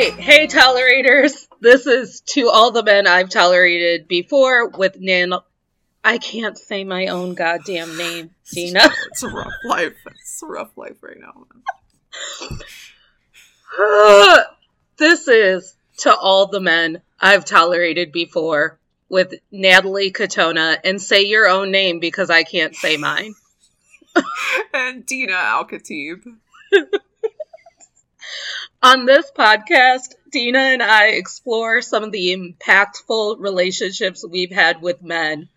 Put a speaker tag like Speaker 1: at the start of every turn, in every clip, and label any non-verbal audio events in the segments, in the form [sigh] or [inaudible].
Speaker 1: Right. Hey, tolerators. This is to all the men I've tolerated before with Nan. I can't say my own goddamn name, [sighs] Dina. [laughs]
Speaker 2: It's a rough life. It's a rough life right now, man. [sighs]
Speaker 1: this is to all the men I've tolerated before with Natalie Katona and say your own name because I can't say mine. [laughs]
Speaker 2: and Dina Al Khatib. [laughs]
Speaker 1: On this podcast, Dina and I explore some of the impactful relationships we've had with men.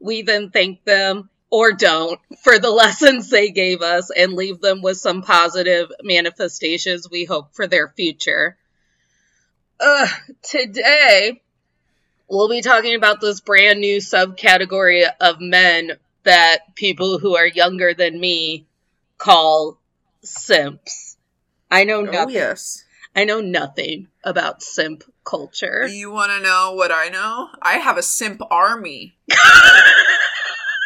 Speaker 1: We then thank them or don't for the [laughs] lessons they gave us and leave them with some positive manifestations we hope for their future. Uh, today, we'll be talking about this brand new subcategory of men that people who are younger than me call simps. I know oh, nothing.
Speaker 2: Oh, yes.
Speaker 1: I know nothing about simp culture.
Speaker 2: You want to know what I know? I have a simp army. [laughs]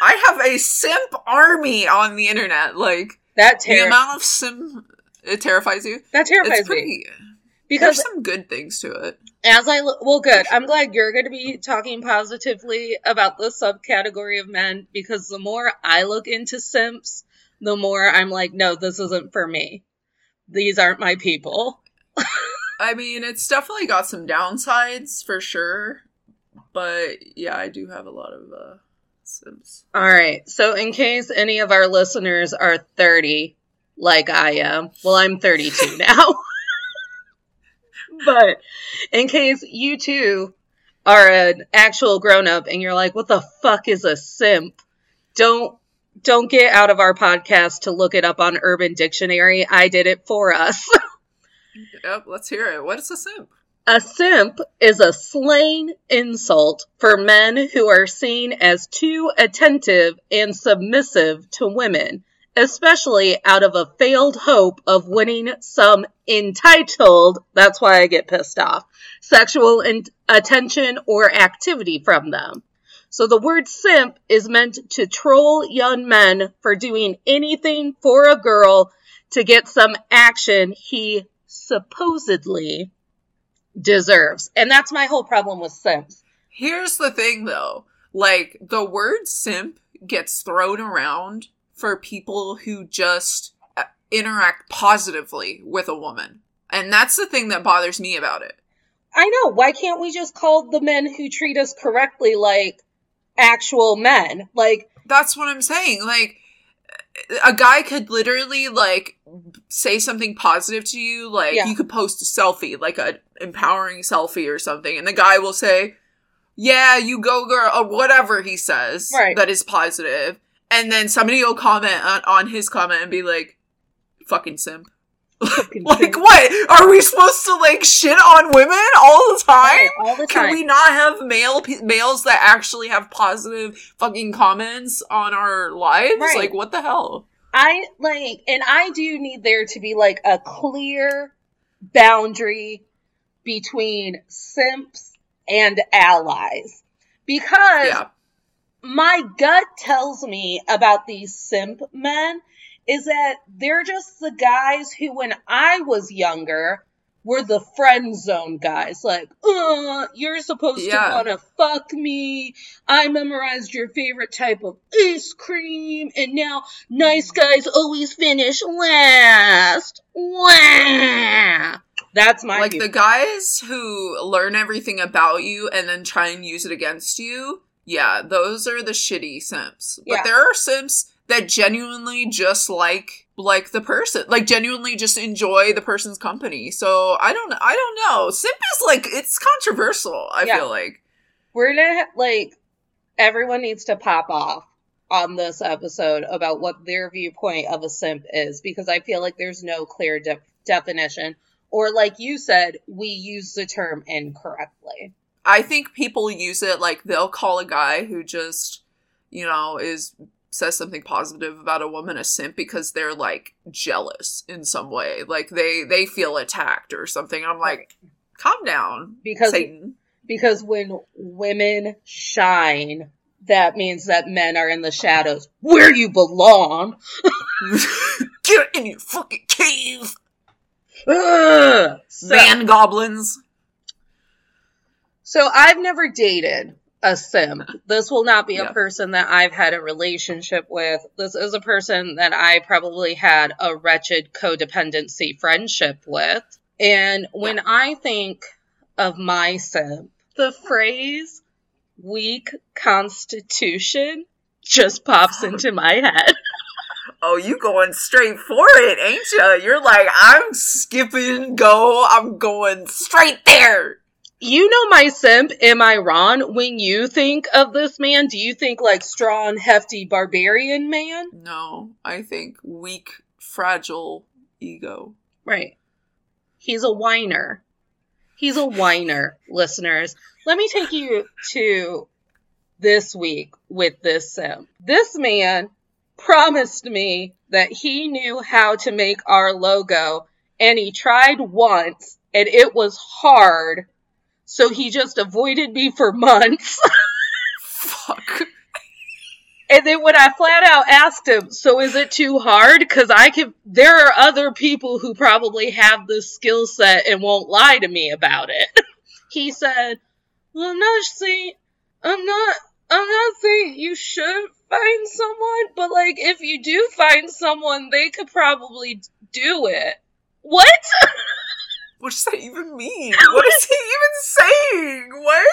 Speaker 2: I have a simp army on the internet. Like
Speaker 1: that
Speaker 2: the amount of simp it terrifies you.
Speaker 1: That terrifies
Speaker 2: it's pretty,
Speaker 1: me because
Speaker 2: there's some good things to it.
Speaker 1: As I well, good. I'm glad you're going to be talking positively about the subcategory of men because the more I look into simps, the more I'm like, no, this isn't for me. These aren't my people. [laughs]
Speaker 2: I mean, it's definitely got some downsides for sure, but yeah, I do have a lot of uh, simps.
Speaker 1: All right. So, in case any of our listeners are 30, like I am, well, I'm 32 [laughs] now. [laughs] but in case you too are an actual grown up and you're like, what the fuck is a simp? Don't don't get out of our podcast to look it up on Urban Dictionary. I did it for us. [laughs]
Speaker 2: yep, let's hear it. What is a simp?
Speaker 1: A simp is a slang insult for men who are seen as too attentive and submissive to women, especially out of a failed hope of winning some entitled, that's why I get pissed off, sexual in- attention or activity from them. So the word simp is meant to troll young men for doing anything for a girl to get some action he supposedly deserves. And that's my whole problem with simps.
Speaker 2: Here's the thing though. Like the word simp gets thrown around for people who just uh, interact positively with a woman. And that's the thing that bothers me about it.
Speaker 1: I know. Why can't we just call the men who treat us correctly like actual men. Like
Speaker 2: that's what I'm saying. Like a guy could literally like say something positive to you like yeah. you could post a selfie like a empowering selfie or something and the guy will say yeah you go girl or whatever he says
Speaker 1: right.
Speaker 2: that is positive and then somebody will comment on, on his comment and be like fucking simp [laughs] like what? Are we supposed to like shit on women all the time?
Speaker 1: all the
Speaker 2: time. Can we not have male males that actually have positive fucking comments on our lives?
Speaker 1: Right.
Speaker 2: Like what the hell?
Speaker 1: I like and I do need there to be like a clear boundary between simps and allies. Because yeah. my gut tells me about these simp men is that they're just the guys who, when I was younger, we're the friend zone guys. Like, uh, you're supposed yeah. to want to fuck me. I memorized your favorite type of ice cream, and now nice guys always finish last. Wah! That's my
Speaker 2: like view. the guys who learn everything about you and then try and use it against you. Yeah, those are the shitty simps. But yeah. there are simps that genuinely just like like the person like genuinely just enjoy the person's company. So i don't i don't know. Simp is like it's controversial i yeah. feel like.
Speaker 1: We're gonna like everyone needs to pop off on this episode about what their viewpoint of a simp is because i feel like there's no clear de- definition. Or like you said we use the term incorrectly.
Speaker 2: I think people use it like they'll call a guy who just you know is says something positive about a woman a simp because they're like jealous in some way. Like they they feel attacked or something. I'm like calm down
Speaker 1: because Satan. because when women shine that means that men are in the shadows where you belong. [laughs]
Speaker 2: Get in your fucking cave. Ugh, so, man goblins.
Speaker 1: So i've never dated a simp. This will not be a person that I've had a relationship with. This is a person that I probably had a wretched codependency friendship with. And when yeah. I think of my simp, the phrase weak constitution just pops into [laughs] my head.
Speaker 2: Oh, you going straight for it, ain't you? You're like, I'm skipping go. I'm going straight there
Speaker 1: you know my simp, am I wrong? When you think of this man, do you think like strong, hefty, barbarian man?
Speaker 2: No, I think weak, fragile ego.
Speaker 1: Right. He's a whiner. He's a whiner, [laughs] listeners. Let me take you to this week with this simp. This man promised me that he knew how to make our logo, and he tried once, and it was hard so he just avoided me for months. [laughs]
Speaker 2: Fuck.
Speaker 1: And then when I flat out asked him, so is it too hard? Because I can, there are other people who probably have this skill set and won't lie to me about it. [laughs] he said, well, I'm not saying, I'm not, I'm not saying you should find someone, but like, if you do find someone, they could probably do it. What? [laughs]
Speaker 2: What does that even mean? What is he [laughs] even saying? What?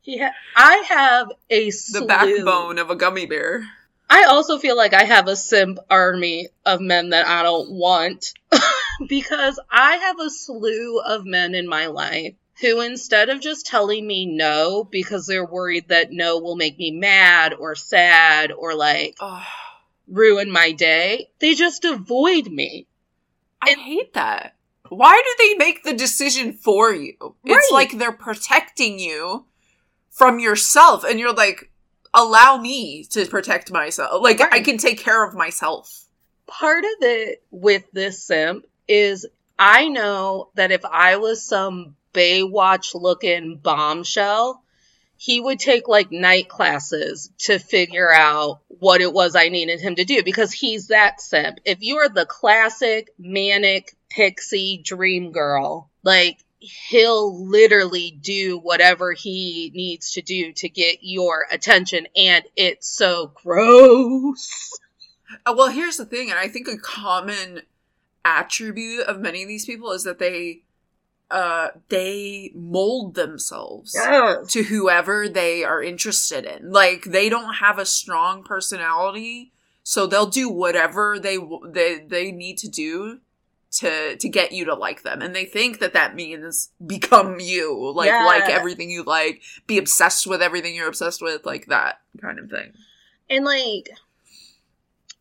Speaker 1: He ha- I have a
Speaker 2: slew. the backbone of a gummy bear.
Speaker 1: I also feel like I have a simp army of men that I don't want [laughs] because I have a slew of men in my life who instead of just telling me no because they're worried that no will make me mad or sad or like ruin my day, they just avoid me.
Speaker 2: I and hate that. Why do they make the decision for you? Right. It's like they're protecting you from yourself, and you're like, allow me to protect myself. Like, right. I can take care of myself.
Speaker 1: Part of it with this simp is I know that if I was some Baywatch looking bombshell, he would take like night classes to figure out what it was I needed him to do because he's that simp. If you're the classic manic pixie dream girl. Like, he'll literally do whatever he needs to do to get your attention, and it's so gross.
Speaker 2: Uh, well, here's the thing, and I think a common attribute of many of these people is that they uh they mold themselves yes. to whoever they are interested in like they don't have a strong personality so they'll do whatever they they they need to do to to get you to like them. And they think that that means become you. Like yeah. like everything you like be obsessed with everything you're obsessed with like that kind of thing.
Speaker 1: And like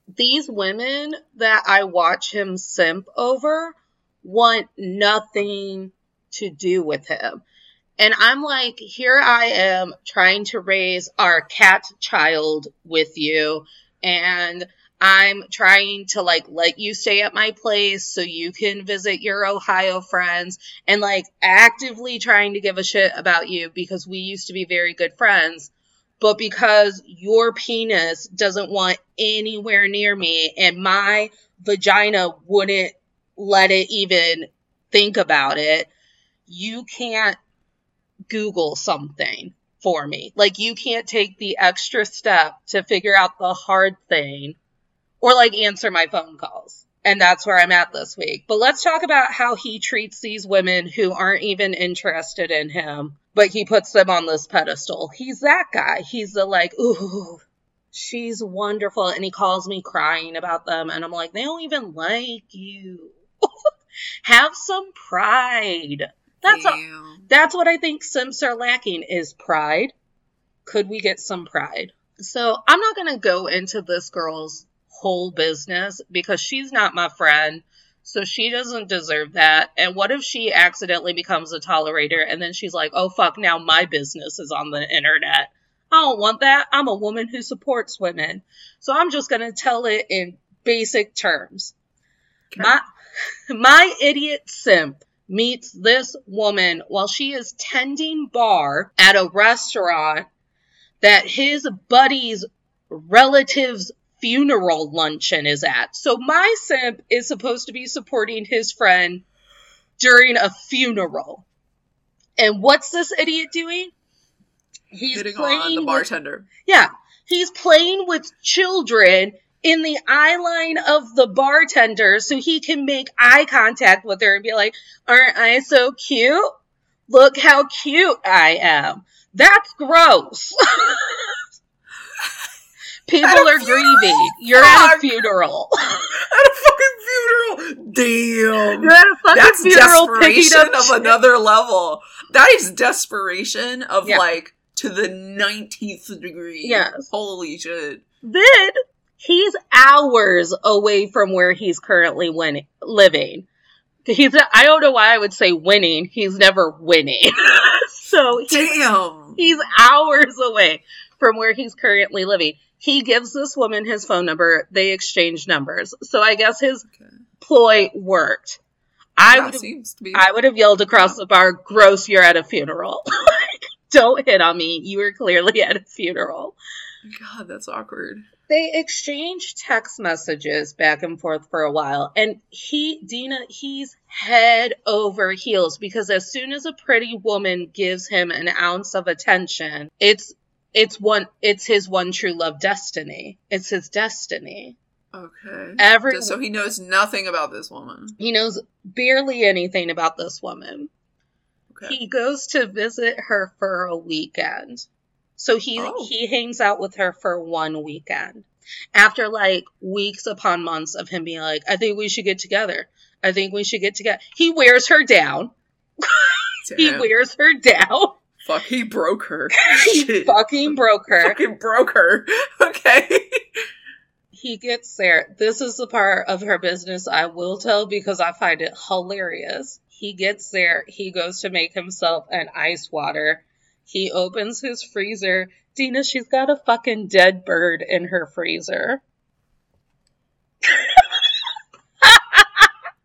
Speaker 1: these women that i watch him simp over want nothing to do with him. And i'm like here i am trying to raise our cat child with you. And I'm trying to like let you stay at my place so you can visit your Ohio friends and like actively trying to give a shit about you because we used to be very good friends. But because your penis doesn't want anywhere near me and my vagina wouldn't let it even think about it, you can't Google something for me. Like you can't take the extra step to figure out the hard thing or like answer my phone calls. And that's where I'm at this week. But let's talk about how he treats these women who aren't even interested in him, but he puts them on this pedestal. He's that guy. He's the like, ooh, she's wonderful. And he calls me crying about them. And I'm like, they don't even like you. [laughs] Have some pride. That's a, that's what I think simps are lacking is pride. Could we get some pride? So I'm not gonna go into this girl's whole business because she's not my friend. So she doesn't deserve that. And what if she accidentally becomes a tolerator and then she's like, oh fuck, now my business is on the internet. I don't want that. I'm a woman who supports women. So I'm just gonna tell it in basic terms. Okay. My my idiot simp meets this woman while she is tending bar at a restaurant that his buddy's relative's funeral luncheon is at. So my simp is supposed to be supporting his friend during a funeral. And what's this idiot doing?
Speaker 2: He's hitting on the bartender.
Speaker 1: With, yeah, he's playing with children in the eye line of the bartender so he can make eye contact with her and be like, Aren't I so cute? Look how cute I am. That's gross. [laughs] People are funeral? grieving. You're at a funeral. [laughs]
Speaker 2: at a fucking funeral. Damn.
Speaker 1: You're at a fucking That's funeral
Speaker 2: desperation of shit. another level. That is desperation of yeah. like to the 19th degree.
Speaker 1: Yes.
Speaker 2: Holy shit.
Speaker 1: Then he's hours away from where he's currently win- living. He's I don't know why I would say winning. He's never winning. [laughs] so he's,
Speaker 2: Damn.
Speaker 1: he's hours away from where he's currently living. He gives this woman his phone number. They exchange numbers. So I guess his okay. ploy worked. I would I would have yelled across the bar, "Gross! You're at a funeral. [laughs] don't hit on me. You were clearly at a funeral."
Speaker 2: God, that's awkward
Speaker 1: they exchanged text messages back and forth for a while and he dina he's head over heels because as soon as a pretty woman gives him an ounce of attention it's it's one it's his one true love destiny it's his destiny
Speaker 2: okay every so he knows nothing about this woman
Speaker 1: he knows barely anything about this woman okay. he goes to visit her for a weekend so he oh. he hangs out with her for one weekend. After like weeks upon months of him being like, I think we should get together. I think we should get together. He wears her down. [laughs] he wears her down.
Speaker 2: Fuck, he broke her. [laughs]
Speaker 1: he fucking broke her.
Speaker 2: Fucking broke her. [laughs] Okay.
Speaker 1: he gets there. This is the part of her business I will tell because I find it hilarious. He gets there. He goes to make himself an ice water he opens his freezer. Dina, she's got a fucking dead bird in her freezer. [laughs]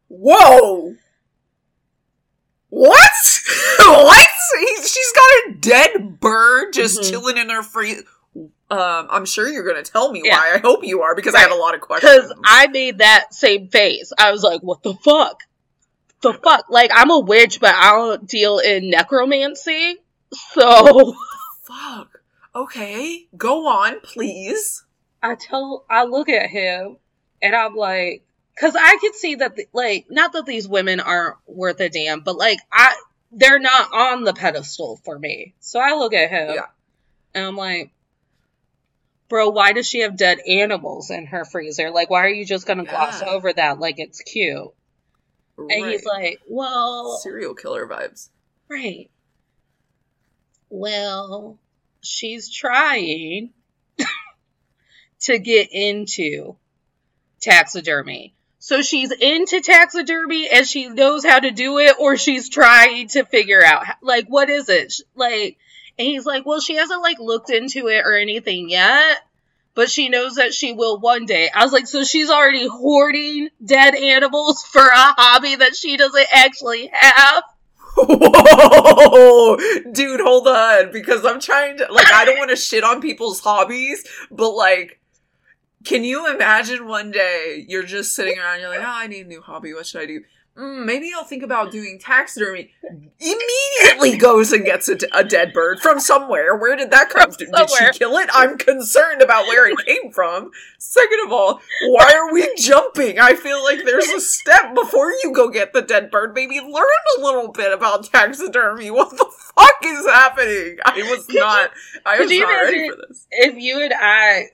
Speaker 2: Whoa! What? [laughs] what? she's got a dead bird just mm-hmm. chilling in her freezer. Um, I'm sure you're going to tell me yeah. why. I hope you are because right. I have a lot of questions. Because
Speaker 1: I made that same face. I was like, "What the fuck? The [laughs] fuck?" Like I'm a witch, but I don't deal in necromancy. So [laughs]
Speaker 2: fuck. Okay, go on, please.
Speaker 1: I tell I look at him and I'm like cuz I could see that the, like not that these women aren't worth a damn, but like I they're not on the pedestal for me. So I look at him yeah. and I'm like Bro, why does she have dead animals in her freezer? Like, why are you just gonna gloss over that like it's cute? Right. And he's like, well.
Speaker 2: Serial killer vibes.
Speaker 1: Right. Well, she's trying [laughs] to get into taxidermy. So she's into taxidermy and she knows how to do it, or she's trying to figure out, like, what is it? Like, and he's like, well, she hasn't, like, looked into it or anything yet, but she knows that she will one day. I was like, so she's already hoarding dead animals for a hobby that she doesn't actually have?
Speaker 2: Whoa, dude, hold on, because I'm trying to like I don't want to shit on people's hobbies, but like, can you imagine one day you're just sitting around, you're like, oh, I need a new hobby. What should I do? mm, maybe I'll think about doing taxidermy. Immediately goes and gets a, a dead bird from somewhere. Where did that come from? Did she kill it? I'm concerned about where it came from. Second of all, why are we jumping? I feel like there's a step before you go get the dead bird. Maybe learn a little bit about taxidermy. What the fuck is happening? I was could not. You, I was not ready for this.
Speaker 1: If you and I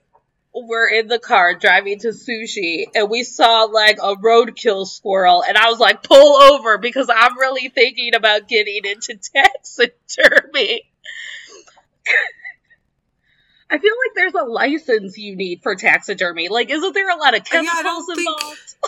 Speaker 1: were in the car driving to sushi and we saw like a roadkill squirrel and I was like, pull over because I'm really thinking about getting into [laughs] taxidermy. [laughs] I feel like there's a license you need for taxidermy. Like, isn't there a lot of chemicals yeah, involved?
Speaker 2: Think,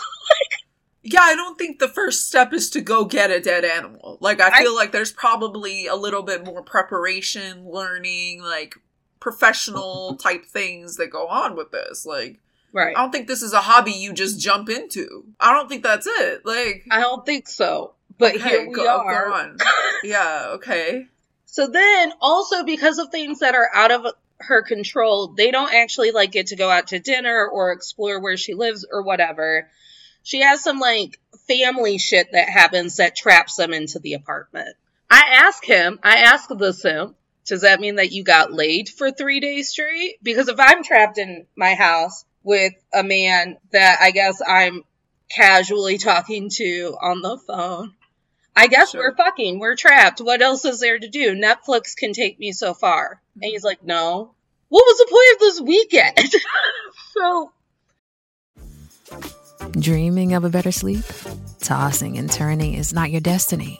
Speaker 2: [laughs] yeah, I don't think the first step is to go get a dead animal. Like, I feel I, like there's probably a little bit more preparation, learning, like professional type things that go on with this. Like, right. I don't think this is a hobby you just jump into. I don't think that's it. Like,
Speaker 1: I don't think so. But okay, here we go, are. Go on. [laughs]
Speaker 2: yeah. Okay.
Speaker 1: So then, also because of things that are out of her control, they don't actually like get to go out to dinner or explore where she lives or whatever. She has some like family shit that happens that traps them into the apartment. I ask him, I ask the simp, does that mean that you got laid for three days straight? Because if I'm trapped in my house with a man that I guess I'm casually talking to on the phone, I guess sure. we're fucking. We're trapped. What else is there to do? Netflix can take me so far. And mm-hmm. he's like, no. What was the point of this weekend? [laughs] so.
Speaker 3: Dreaming of a better sleep? Tossing and turning is not your destiny.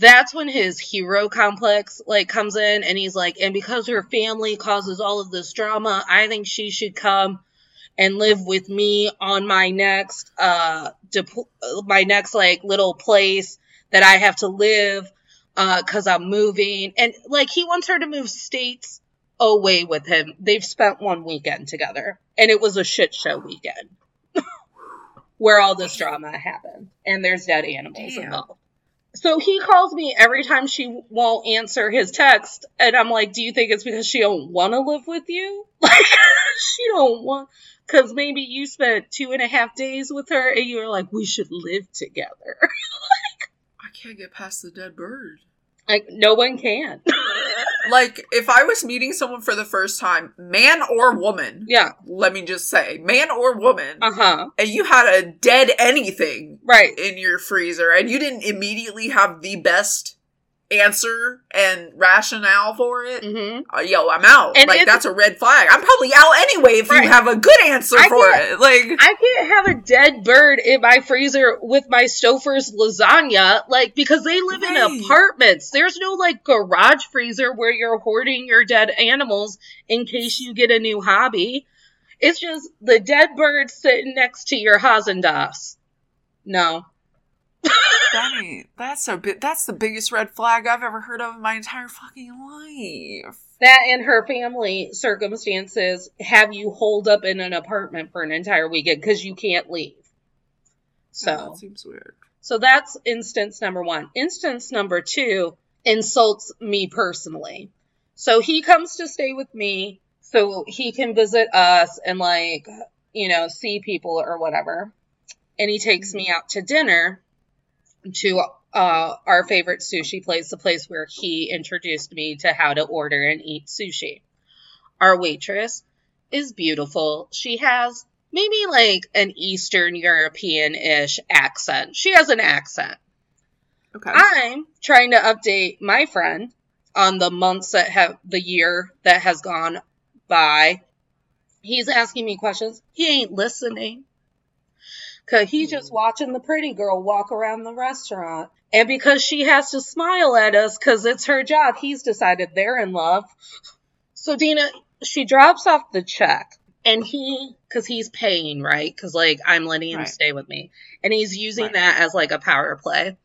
Speaker 1: that's when his hero complex like comes in and he's like and because her family causes all of this drama i think she should come and live with me on my next uh my next like little place that i have to live uh cuz i'm moving. And like he wants her to move states away with him. They've spent one weekend together and it was a shit show weekend [laughs] where all this drama happened and there's dead animals Damn. involved so he calls me every time she won't answer his text, and I'm like, "Do you think it's because she don't want to live with you? [laughs] Like, she don't want? Because maybe you spent two and a half days with her, and you're like, we should live together. [laughs] like,
Speaker 2: I can't get past the dead bird.
Speaker 1: Like, no one can. [laughs]
Speaker 2: like if I was meeting someone for the first time, man or woman.
Speaker 1: Yeah.
Speaker 2: Let me just say, man or woman.
Speaker 1: Uh huh.
Speaker 2: And you had a dead anything
Speaker 1: right
Speaker 2: in your freezer, and you didn't immediately have the best answer and rationale for it, mm-hmm. uh, yo, I'm out. And like that's a red flag. I'm probably out anyway if right. you have a good answer I for it. Like
Speaker 1: I can't have a dead bird in my freezer with my Stouffer's lasagna, like because they live right. in apartments. There's no like garage freezer where you're hoarding your dead animals in case you get a new hobby. It's just the dead bird sitting next to your Haagen Dazs. No
Speaker 2: that that's a bit that's the biggest red flag I've ever heard of in my entire fucking life.
Speaker 1: That and her family circumstances have you holed up in an apartment for an entire weekend because you can't leave. So
Speaker 2: oh, that seems weird.
Speaker 1: So that's instance number one. Instance number two insults me personally. So he comes to stay with me so he can visit us and like, you know, see people or whatever. And he takes me out to dinner to uh, our favorite sushi place, the place where he introduced me to how to order and eat sushi. Our waitress is beautiful. She has maybe like an Eastern European ish accent. She has an accent. Okay. I'm trying to update my friend on the months that have the year that has gone by. He's asking me questions. He ain't listening. Cause he's just watching the pretty girl walk around the restaurant. And because she has to smile at us because it's her job, he's decided they're in love. So Dina, she drops off the check and he, cause he's paying, right? Cause like I'm letting him right. stay with me and he's using right. that as like a power play.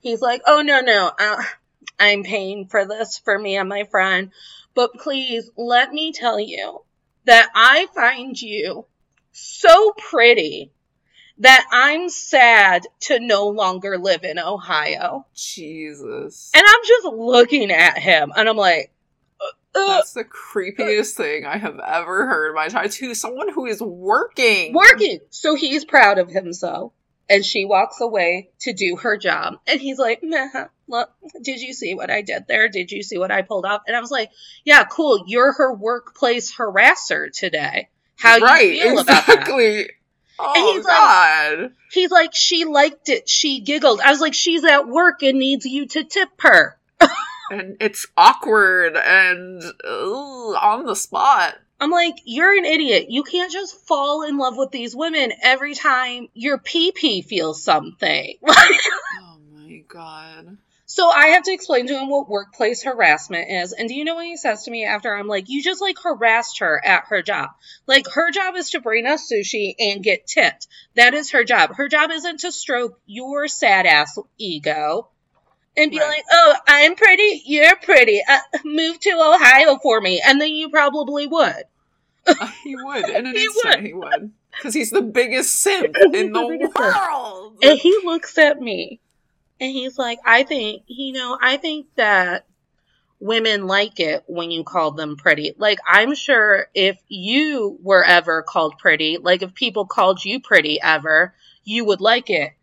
Speaker 1: He's like, oh no, no, uh, I'm paying for this for me and my friend. But please let me tell you that I find you so pretty that I'm sad to no longer live in Ohio.
Speaker 2: Jesus.
Speaker 1: And I'm just looking at him and I'm like,
Speaker 2: uh, That's the creepiest uh, thing I have ever heard in my time. To someone who is working.
Speaker 1: Working. So he's proud of himself. And she walks away to do her job. And he's like, look, did you see what I did there? Did you see what I pulled off? And I was like, yeah, cool. You're her workplace harasser today. How right, you feel exactly. about that?
Speaker 2: Oh, and he's God.
Speaker 1: like, he's like, she liked it. She giggled. I was like, she's at work and needs you to tip her. [laughs]
Speaker 2: and it's awkward and ugh, on the spot.
Speaker 1: I'm like, you're an idiot. You can't just fall in love with these women every time your pee pee feels something. [laughs]
Speaker 2: oh my god.
Speaker 1: So I have to explain to him what workplace harassment is. And do you know what he says to me after I'm like, you just like harassed her at her job. Like her job is to bring us sushi and get tipped. That is her job. Her job isn't to stroke your sad ass ego and be right. like, "Oh, I'm pretty. You're pretty. Uh, move to Ohio for me," and then you probably would.
Speaker 2: Uh, he would [laughs] in an he instant. Would. He would because he's the biggest simp [laughs] in the, the world.
Speaker 1: And he looks at me, and he's like, "I think you know. I think that." Women like it when you call them pretty. Like, I'm sure if you were ever called pretty, like if people called you pretty ever, you would like it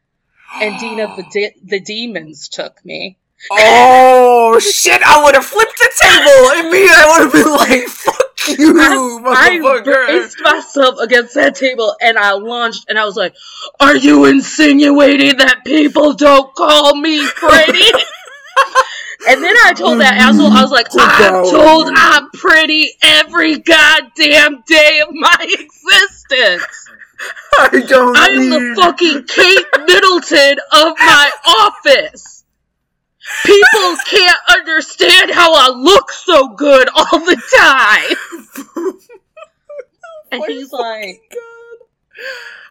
Speaker 1: and Dina the de- the demons took me.
Speaker 2: Oh shit! I would have flipped the table and me. I would have been like, "Fuck [laughs] you, I,
Speaker 1: I braced myself against that table and I launched and I was like, "Are you insinuating that people don't call me pretty?" [laughs] and then I told that asshole, I was like, "I'm told I'm pretty every goddamn day of my [laughs] existence."
Speaker 2: I don't.
Speaker 1: I am the fucking Kate Middleton of my office. People can't understand how I look so good all the time. [laughs] and he's like, God.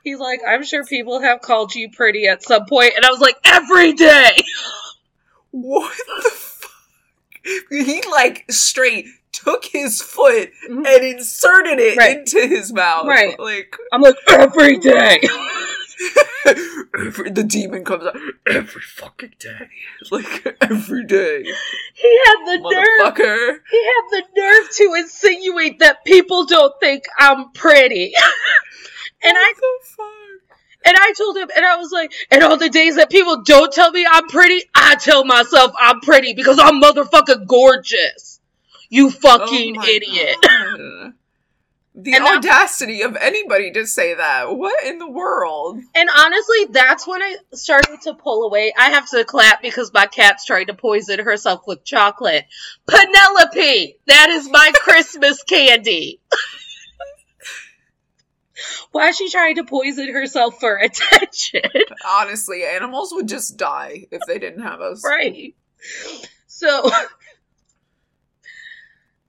Speaker 1: he's like, I'm sure people have called you pretty at some point, and I was like, every day.
Speaker 2: What the fuck? He like straight took his foot mm-hmm. and inserted it right. into his mouth.
Speaker 1: Right.
Speaker 2: Like
Speaker 1: I'm like every day. [laughs] [laughs]
Speaker 2: every, the demon comes out every fucking day. Like every day.
Speaker 1: He had the nerve. He had the nerve to insinuate that people don't think I'm pretty. [laughs] and I and I told him, and I was like, and all the days that people don't tell me I'm pretty, I tell myself I'm pretty because I'm motherfucking gorgeous. You fucking oh idiot. [laughs]
Speaker 2: The and audacity of anybody to say that. What in the world?
Speaker 1: And honestly, that's when I started to pull away. I have to clap because my cat's trying to poison herself with chocolate. Penelope! That is my [laughs] Christmas candy. Why is she trying to poison herself for attention? [laughs]
Speaker 2: Honestly, animals would just die if they didn't have us.
Speaker 1: Right. So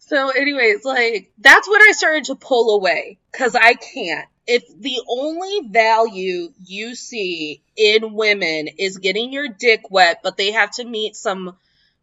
Speaker 1: so, anyways, like, that's when I started to pull away because I can't. If the only value you see in women is getting your dick wet, but they have to meet some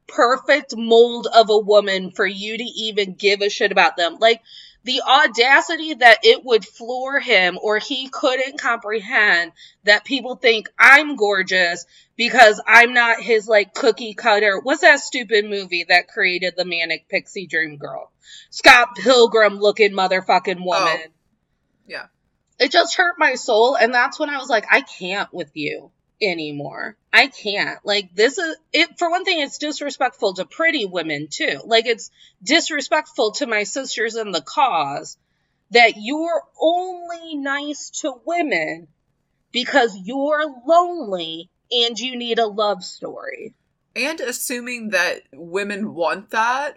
Speaker 1: perfect mold of a woman for you to even give a shit about them. Like, the audacity that it would floor him or he couldn't comprehend that people think I'm gorgeous because I'm not his like cookie cutter. What's that stupid movie that created the manic pixie dream girl? Scott Pilgrim looking motherfucking oh. woman. Oh.
Speaker 2: Yeah.
Speaker 1: It just hurt my soul and that's when I was like I can't with you anymore. I can't. Like this is it for one thing it's disrespectful to pretty women too. Like it's disrespectful to my sisters in the cause that you're only nice to women because you're lonely and you need a love story.
Speaker 2: And assuming that women want that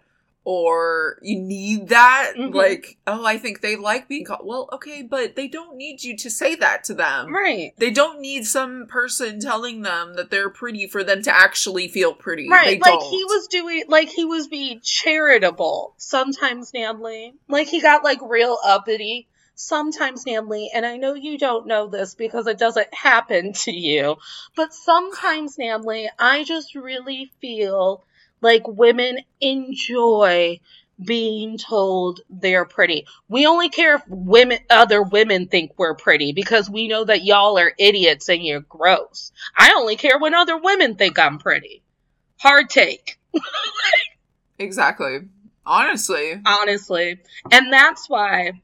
Speaker 2: or you need that mm-hmm. like oh i think they like being called well okay but they don't need you to say that to them
Speaker 1: right
Speaker 2: they don't need some person telling them that they're pretty for them to actually feel pretty
Speaker 1: right
Speaker 2: they
Speaker 1: like
Speaker 2: don't.
Speaker 1: he was doing like he was being charitable sometimes Natalie. like he got like real uppity sometimes Natalie, and I know you don't know this because it doesn't happen to you, but sometimes Natalie, I just really feel Like women enjoy being told they're pretty. We only care if women other women think we're pretty because we know that y'all are idiots and you're gross. I only care when other women think I'm pretty. Hard take. [laughs]
Speaker 2: exactly. Honestly.
Speaker 1: Honestly. And that's why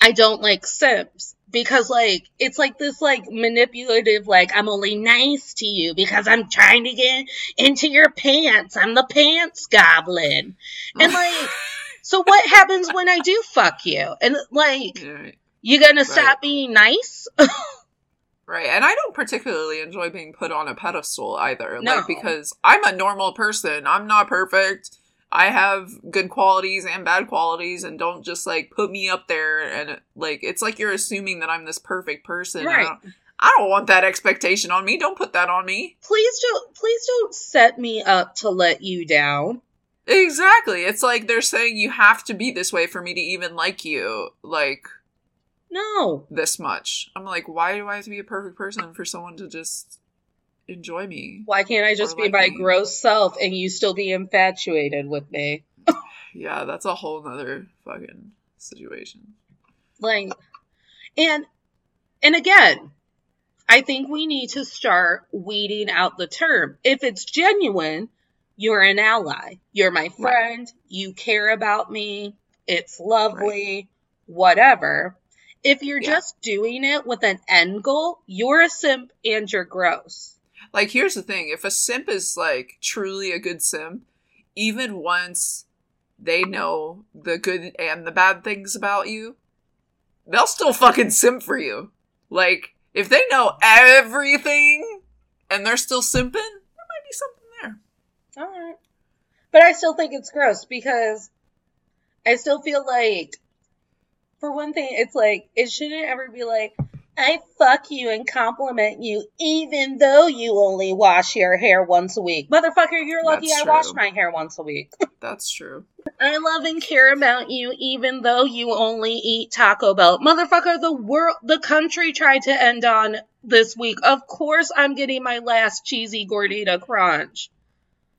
Speaker 1: I don't like simps because like it's like this like manipulative like I'm only nice to you because I'm trying to get into your pants. I'm the pants goblin. And [laughs] like so what happens when I do fuck you? And like right. you gonna right. stop being nice? [laughs]
Speaker 2: right. And I don't particularly enjoy being put on a pedestal either. No. Like because I'm a normal person. I'm not perfect. I have good qualities and bad qualities and don't just like put me up there and like it's like you're assuming that I'm this perfect person. Right. I don't, I don't want that expectation on me. Don't put that on me.
Speaker 1: Please don't please don't set me up to let you down.
Speaker 2: Exactly. It's like they're saying you have to be this way for me to even like you. Like
Speaker 1: no.
Speaker 2: This much. I'm like, why do I have to be a perfect person for someone to just enjoy me.
Speaker 1: Why can't I just be like my me? gross self and you still be infatuated with me?
Speaker 2: yeah, that's a whole nother fucking situation.
Speaker 1: Like, and and again, I think we need to start weeding out the term. If it's genuine, you're an ally. You're my friend. Right. You care about me. It's lovely. Right. Whatever. If you're yeah. just doing it with an end goal, you're a simp and you're gross.
Speaker 2: Like, here's the thing if a simp is like truly a good simp, even once they know the good and the bad things about you, they'll still fucking simp for you. Like, if they know everything and they're still simping, there might be something there.
Speaker 1: Alright. But I still think it's gross because I still feel like, for one thing, it's like, it shouldn't ever be like, I fuck you and compliment you even though you only wash your hair once a week. Motherfucker, you're lucky That's I true. wash my hair once a week. [laughs]
Speaker 2: That's true.
Speaker 1: I love and care about you even though you only eat Taco Bell. Motherfucker, the world the country tried to end on this week. Of course I'm getting my last cheesy gordita crunch.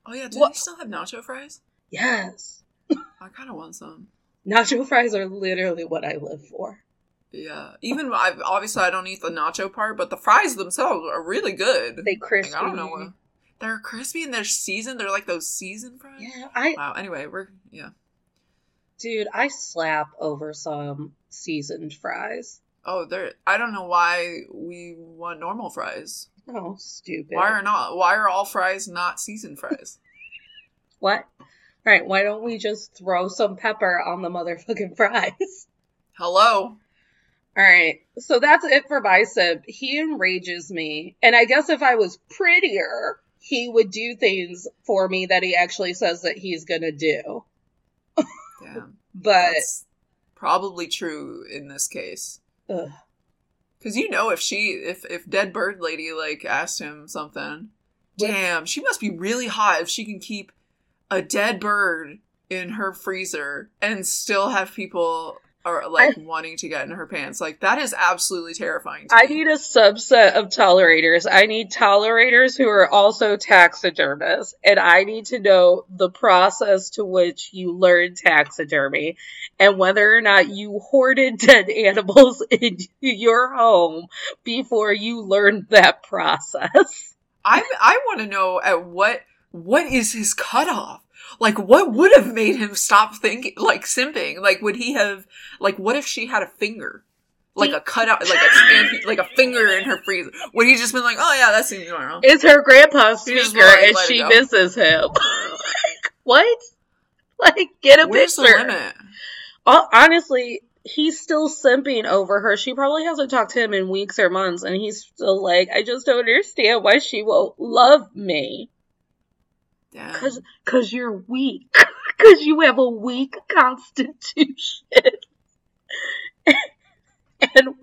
Speaker 2: Oh yeah, do what? they still have nacho fries?
Speaker 1: Yes.
Speaker 2: I kinda want some.
Speaker 1: Nacho fries are literally what I live for.
Speaker 2: Yeah, even I've, obviously I don't eat the nacho part, but the fries themselves are really good.
Speaker 1: They crispy.
Speaker 2: Like, I don't know what they're crispy and they're seasoned. They're like those seasoned fries.
Speaker 1: Yeah, I.
Speaker 2: Wow. Anyway, we're yeah.
Speaker 1: Dude, I slap over some seasoned fries.
Speaker 2: Oh, they're. I don't know why we want normal fries.
Speaker 1: Oh, stupid.
Speaker 2: Why are not? Why are all fries not seasoned fries? [laughs]
Speaker 1: what? All right, why don't we just throw some pepper on the motherfucking fries?
Speaker 2: Hello.
Speaker 1: All right. So that's it for Bicep. He enrages me. And I guess if I was prettier, he would do things for me that he actually says that he's going to do.
Speaker 2: Yeah. [laughs]
Speaker 1: but
Speaker 2: that's probably true in this case. Cuz you know if she if if dead bird lady like asked him something, damn, she must be really hot if she can keep a dead bird in her freezer and still have people or like I, wanting to get in her pants. Like that is absolutely terrifying.
Speaker 1: I me. need a subset of tolerators. I need tolerators who are also taxidermists, and I need to know the process to which you learn taxidermy and whether or not you hoarded dead [laughs] animals into your home before you learned that process.
Speaker 2: I I want to know at what what is his cutoff? Like, what would have made him stop thinking, like, simping? Like, would he have, like, what if she had a finger? Like a cutout, like a like a finger in her freezer. Would he just been like, "Oh yeah, that seems normal"?
Speaker 1: It's her grandpa's finger, and she misses him. [laughs] like, what? Like, get a Where's picture. Honestly, he's still simping over her. She probably hasn't talked to him in weeks or months, and he's still like, I just don't understand why she won't love me. Cause, cause you're weak. [laughs] cause you have a weak constitution. [laughs] and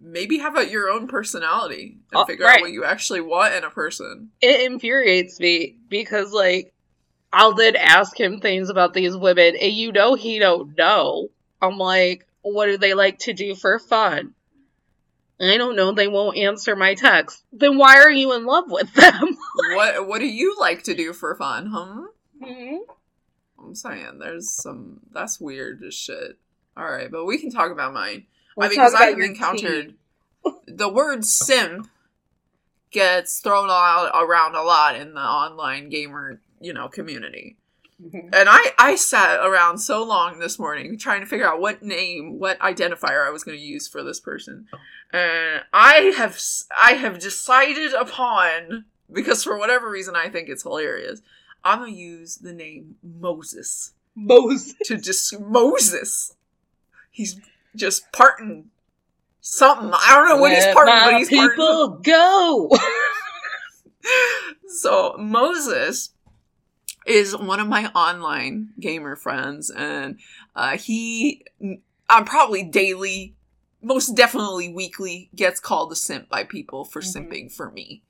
Speaker 2: maybe have a, your own personality and uh, figure right. out what you actually want in a person.
Speaker 1: It infuriates me because, like, I'll then ask him things about these women, and you know he don't know. I'm like, what do they like to do for fun? I don't know. They won't answer my text. Then why are you in love with them? [laughs]
Speaker 2: what what do you like to do for fun, huh? Mm-hmm. I'm saying there's some that's weird as shit. All right, but we can talk about mine. Let's I mean, because I've encountered [laughs] the word simp gets thrown out around a lot in the online gamer, you know, community. Mm-hmm. And I, I sat around so long this morning trying to figure out what name, what identifier I was going to use for this person. And I have, I have decided upon, because for whatever reason I think it's hilarious, I'm to use the name Moses.
Speaker 1: Moses.
Speaker 2: To just, Moses. He's just parting something. I don't know what he's parting, but he's
Speaker 1: people parting. go. [laughs]
Speaker 2: so Moses is one of my online gamer friends, and uh, he, I'm probably daily, most definitely weekly, gets called a simp by people for mm-hmm. simping for me.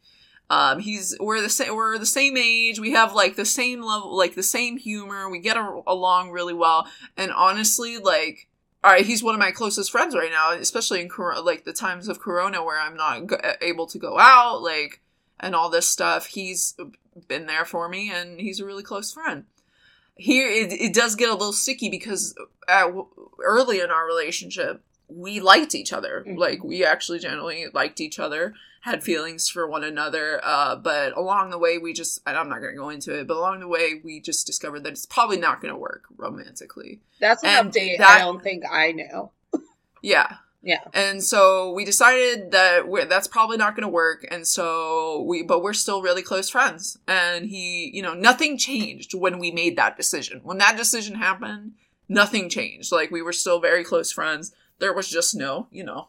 Speaker 2: Um, he's we're the same we're the same age. We have like the same level, like the same humor. We get a- along really well, and honestly, like all right, he's one of my closest friends right now, especially in cor- like the times of Corona where I'm not able to go out, like and all this stuff. He's been there for me, and he's a really close friend. Here, it, it does get a little sticky because at, early in our relationship, we liked each other. Mm-hmm. Like we actually generally liked each other, had feelings for one another. Uh, but along the way, we just I'm not going to go into it, but along the way, we just discovered that it's probably not going to work romantically.
Speaker 1: That's an and update. That, I don't think I know. [laughs]
Speaker 2: yeah,
Speaker 1: yeah.
Speaker 2: And so we decided that that's probably not going to work. And so we, but we're still really close friends. And he, you know, nothing changed when we made that decision. When that decision happened, nothing changed. Like we were still very close friends. There was just no, you know,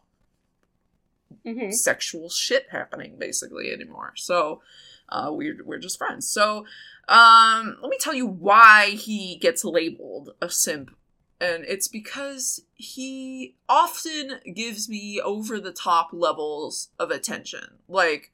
Speaker 2: mm-hmm. sexual shit happening basically anymore. So, uh, we're, we're just friends. So, um, let me tell you why he gets labeled a simp and it's because he often gives me over the top levels of attention. Like,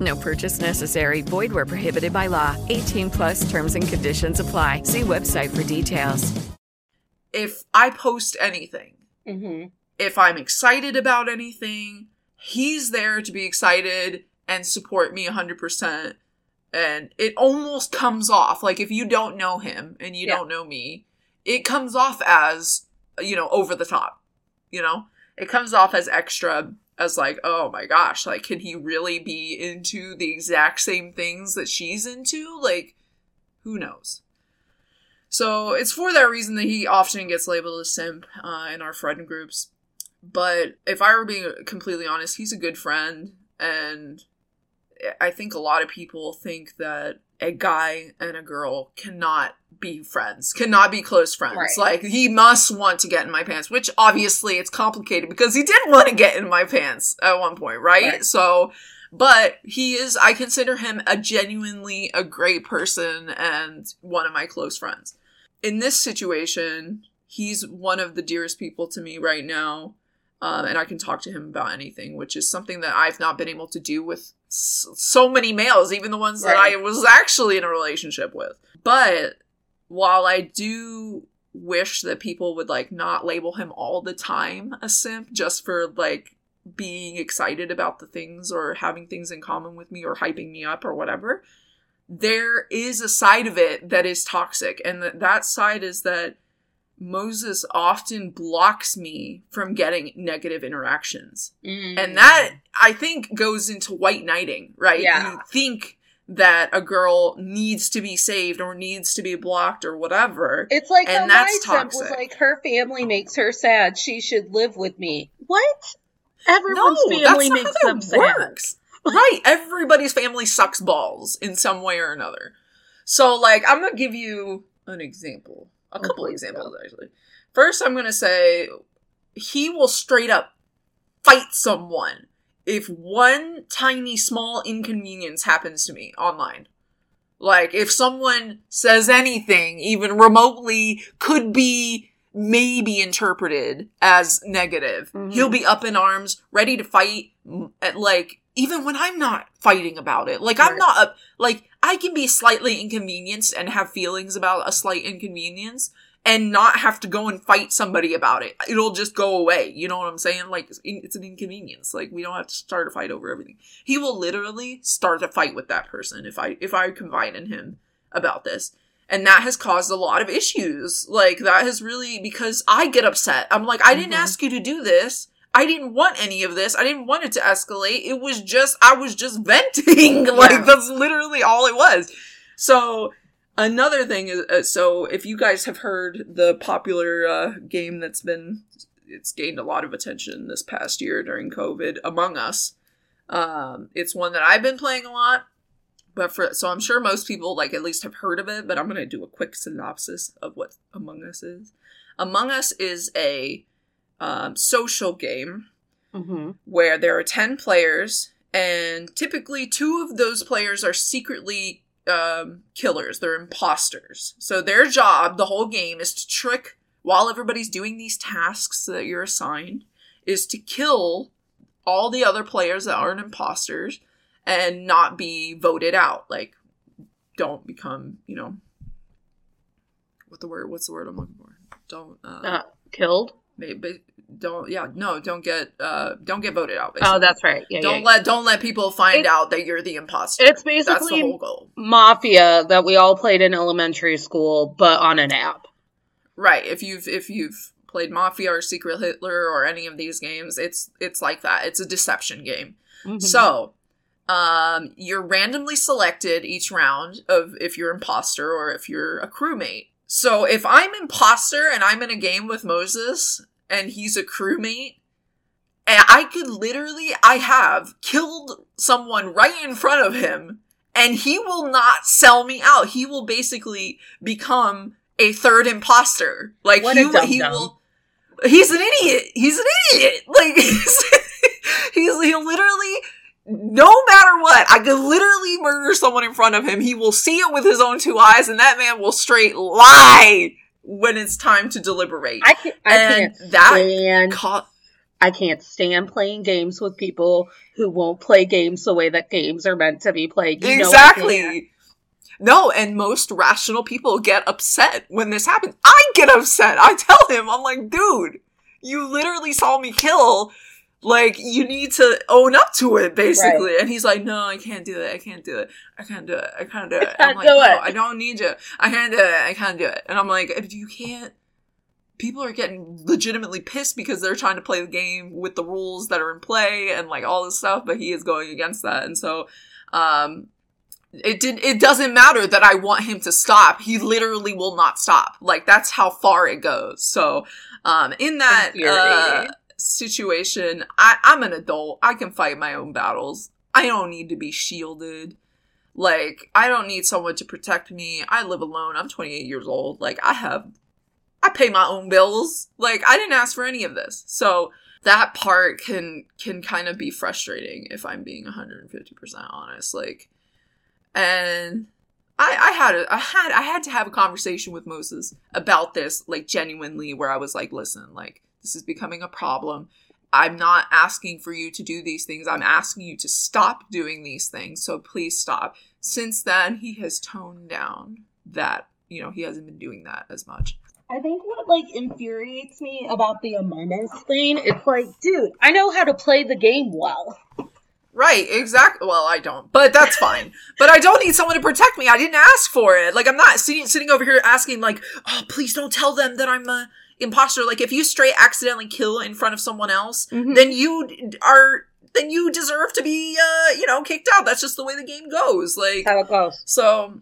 Speaker 4: No purchase necessary. Void where prohibited by law. 18 plus terms and conditions apply. See website for details.
Speaker 2: If I post anything, mm-hmm. if I'm excited about anything, he's there to be excited and support me 100%. And it almost comes off like if you don't know him and you yeah. don't know me, it comes off as, you know, over the top. You know, it comes off as extra as like, oh my gosh, like can he really be into the exact same things that she's into? Like, who knows? So it's for that reason that he often gets labeled a simp uh, in our friend groups. But if I were being completely honest, he's a good friend, and I think a lot of people think that a guy and a girl cannot be friends, cannot be close friends. Right. Like he must want to get in my pants, which obviously it's complicated because he did want to get in my pants at one point, right? right? So, but he is, I consider him a genuinely a great person and one of my close friends. In this situation, he's one of the dearest people to me right now. Um, and I can talk to him about anything, which is something that I've not been able to do with so many males, even the ones right. that I was actually in a relationship with. But while I do wish that people would like not label him all the time a simp just for like being excited about the things or having things in common with me or hyping me up or whatever there is a side of it that is toxic and that that side is that Moses often blocks me from getting negative interactions. Mm. And that I think goes into white knighting, right?
Speaker 1: Yeah.
Speaker 2: You think that a girl needs to be saved or needs to be blocked or whatever.
Speaker 1: It's like and that's toxic. was like her family makes her sad. She should live with me. What? Everyone's no, family makes them works. sad.
Speaker 2: right. Everybody's family sucks balls in some way or another. So like I'm gonna give you an example a oh, couple examples actually. First, I'm gonna say he will straight up fight someone if one tiny small inconvenience happens to me online. Like if someone says anything, even remotely, could be maybe interpreted as negative, mm-hmm. he'll be up in arms, ready to fight. At like even when I'm not fighting about it, like right. I'm not a, like I can be slightly inconvenienced and have feelings about a slight inconvenience and not have to go and fight somebody about it. It'll just go away. You know what I'm saying? Like, it's an inconvenience. Like, we don't have to start a fight over everything. He will literally start a fight with that person if I, if I confide in him about this. And that has caused a lot of issues. Like, that has really, because I get upset. I'm like, I didn't mm-hmm. ask you to do this. I didn't want any of this. I didn't want it to escalate. It was just, I was just [laughs] venting. [laughs] like, yeah. that's literally all it was. So, another thing is, uh, so if you guys have heard the popular uh, game that's been, it's gained a lot of attention this past year during COVID, Among Us. Um, it's one that I've been playing a lot. But for, so I'm sure most people, like, at least have heard of it, but I'm going to do a quick synopsis of what Among Us is. Among Us is a um, social game mm-hmm. where there are 10 players, and typically two of those players are secretly um, killers. They're imposters. So their job, the whole game, is to trick while everybody's doing these tasks that you're assigned, is to kill all the other players that aren't imposters and not be voted out. Like, don't become, you know, what the word? What's the word I'm looking for? Don't uh,
Speaker 1: uh killed.
Speaker 2: Maybe don't yeah no don't get uh don't get voted out. Basically.
Speaker 1: Oh, that's right. Yeah,
Speaker 2: don't
Speaker 1: yeah,
Speaker 2: let don't let people find it's, out that you're the imposter.
Speaker 1: It's basically mafia that we all played in elementary school, but on an app.
Speaker 2: Right. If you've if you've played Mafia or Secret Hitler or any of these games, it's it's like that. It's a deception game. Mm-hmm. So um you're randomly selected each round of if you're imposter or if you're a crewmate so if I'm imposter and I'm in a game with Moses and he's a crewmate, and I could literally, I have killed someone right in front of him, and he will not sell me out. He will basically become a third imposter. Like what he, he will. He's an idiot. He's an idiot. [laughs] Like he's, he's he'll literally no matter what, I could literally murder someone in front of him. He will see it with his own two eyes, and that man will straight lie when it's time to deliberate.
Speaker 1: I can't, I and can't that stand. I can't stand playing games with people who won't play games the way that games are meant to be played.
Speaker 2: You exactly. No, and most rational people get upset when this happens. I get upset. I tell him, I'm like, dude, you literally saw me kill like you need to own up to it basically. Right. and he's like no i can't do it. I can't do it. I can't do it. I can't do it. [laughs] I am like no, it. i don't need you. I can't do it. I can't do it. And i'm like if you can't. People are getting legitimately pissed because they're trying to play the game with the rules that are in play and like all this stuff but he is going against that. And so um it did it doesn't matter that I want him to stop. He literally will not stop. Like that's how far it goes. So um in that uh, situation, I, I'm an adult. I can fight my own battles. I don't need to be shielded. Like, I don't need someone to protect me. I live alone. I'm 28 years old. Like, I have, I pay my own bills. Like, I didn't ask for any of this. So, that part can, can kind of be frustrating if I'm being 150% honest. Like, and I, I had a, I had I had to have a conversation with Moses about this, like genuinely, where I was like, listen, like this is becoming a problem. I'm not asking for you to do these things. I'm asking you to stop doing these things. So please stop. Since then, he has toned down that, you know, he hasn't been doing that as much.
Speaker 1: I think what like infuriates me about the Among Us thing, it's like, dude, I know how to play the game well.
Speaker 2: Right, exactly. Well, I don't, but that's fine. but I don't need someone to protect me. I didn't ask for it. Like, I'm not sitting, sitting over here asking, like, oh, please don't tell them that I'm a imposter. Like, if you straight accidentally kill in front of someone else, mm-hmm. then you are, then you deserve to be, uh, you know, kicked out. That's just the way the game goes. Like,
Speaker 1: how it goes.
Speaker 2: So,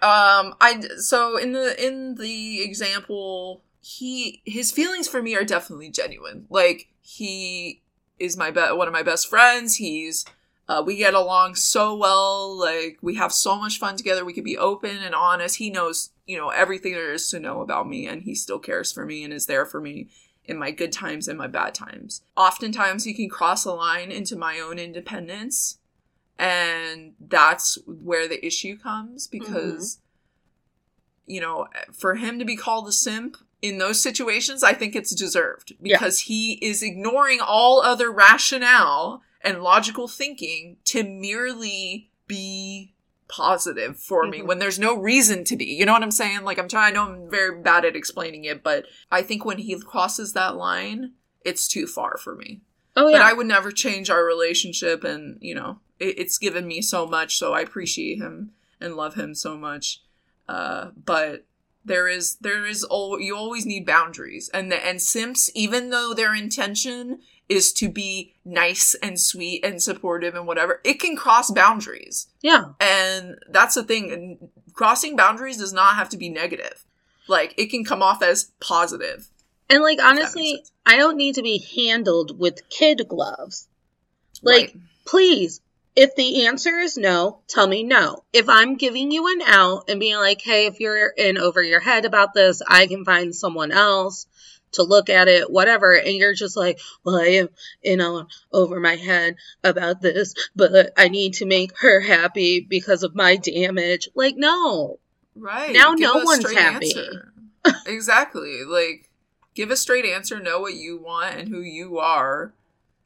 Speaker 2: um, I, so in the, in the example, he, his feelings for me are definitely genuine. Like, he, is my be- one of my best friends. He's uh, we get along so well. Like we have so much fun together. We can be open and honest. He knows you know everything there is to know about me, and he still cares for me and is there for me in my good times and my bad times. Oftentimes, he can cross a line into my own independence, and that's where the issue comes because. Mm-hmm. You know, for him to be called a simp in those situations, I think it's deserved because yeah. he is ignoring all other rationale and logical thinking to merely be positive for mm-hmm. me when there's no reason to be. You know what I'm saying? Like I'm trying, I know I'm very bad at explaining it, but I think when he crosses that line, it's too far for me. Oh yeah. But I would never change our relationship and, you know, it, it's given me so much, so I appreciate him and love him so much. Uh, but there is there is all you always need boundaries and the and simps even though their intention is to be nice and sweet and supportive and whatever it can cross boundaries
Speaker 1: yeah
Speaker 2: and that's the thing crossing boundaries does not have to be negative like it can come off as positive.
Speaker 1: positive and like honestly i don't need to be handled with kid gloves like right. please if the answer is no, tell me no. If I'm giving you an out and being like, hey, if you're in over your head about this, I can find someone else to look at it, whatever, and you're just like, well, I am, you know, over my head about this, but I need to make her happy because of my damage. Like, no.
Speaker 2: Right.
Speaker 1: Now give no one's happy.
Speaker 2: exactly. Like, give a straight answer, know what you want and who you are,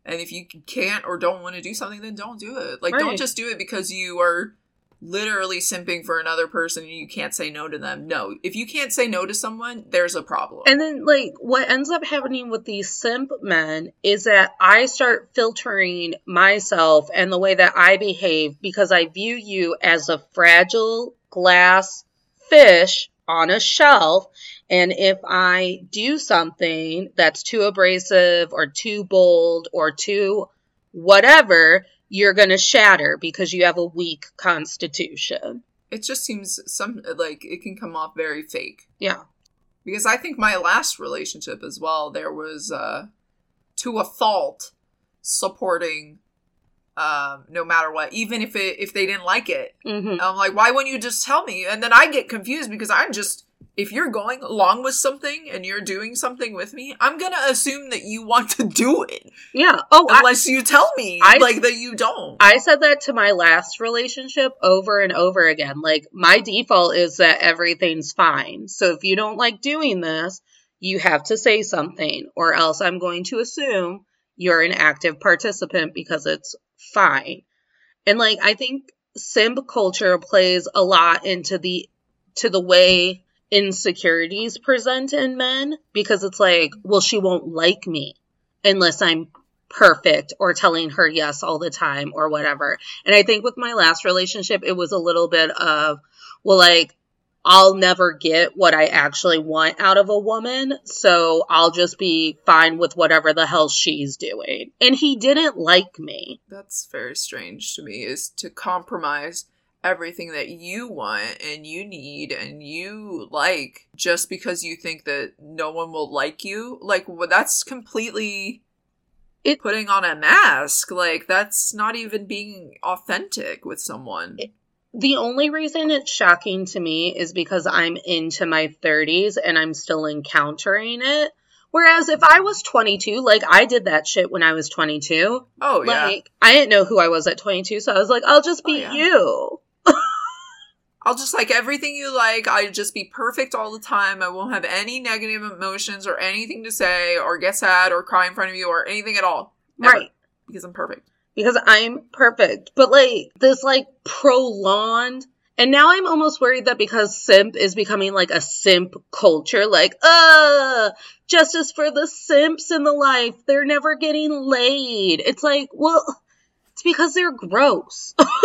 Speaker 2: and if you can't or don't want to do something, then don't do it. Like, right. don't just do it because you are literally simping for another person and you can't say no to them. No, if you can't say no to someone, there's a problem.
Speaker 1: And then, like, what ends up happening with these simp men is that I start filtering myself and the way that I behave because I view you as a fragile glass fish on a shelf and if I do something that's too abrasive or too bold or too whatever, you're going to shatter because you have a weak constitution.
Speaker 2: It just seems some like it can come off very fake.
Speaker 1: Yeah.
Speaker 2: Because I think my last relationship as well, there was uh to a fault supporting um, no matter what, even if it if they didn't like it. Mm-hmm. I'm like, why wouldn't you just tell me? And then I get confused because I'm just if you're going along with something and you're doing something with me, I'm gonna assume that you want to do it.
Speaker 1: Yeah.
Speaker 2: Oh, unless I, you tell me I, like that you don't.
Speaker 1: I said that to my last relationship over and over again. Like my default is that everything's fine. So if you don't like doing this, you have to say something, or else I'm going to assume you're an active participant because it's fine. And like I think simp culture plays a lot into the to the way insecurities present in men because it's like, well, she won't like me unless I'm perfect or telling her yes all the time or whatever. And I think with my last relationship, it was a little bit of, well, like, I'll never get what I actually want out of a woman, so I'll just be fine with whatever the hell she's doing. And he didn't like me.
Speaker 2: That's very strange to me, is to compromise everything that you want and you need and you like just because you think that no one will like you like well, that's completely it, putting on a mask like that's not even being authentic with someone it,
Speaker 1: the only reason it's shocking to me is because i'm into my 30s and i'm still encountering it Whereas if I was 22, like I did that shit when I was 22.
Speaker 2: Oh,
Speaker 1: yeah. Like I didn't know who I was at 22, so I was like, I'll just oh, be oh, yeah. you.
Speaker 2: I'll just like everything you like. I just be perfect all the time. I won't have any negative emotions or anything to say or get sad or cry in front of you or anything at all. Right. Because I'm perfect.
Speaker 1: Because I'm perfect. But like this like prolonged And now I'm almost worried that because simp is becoming like a simp culture, like, uh, justice for the simps in the life. They're never getting laid. It's like, well, it's because they're gross. [laughs]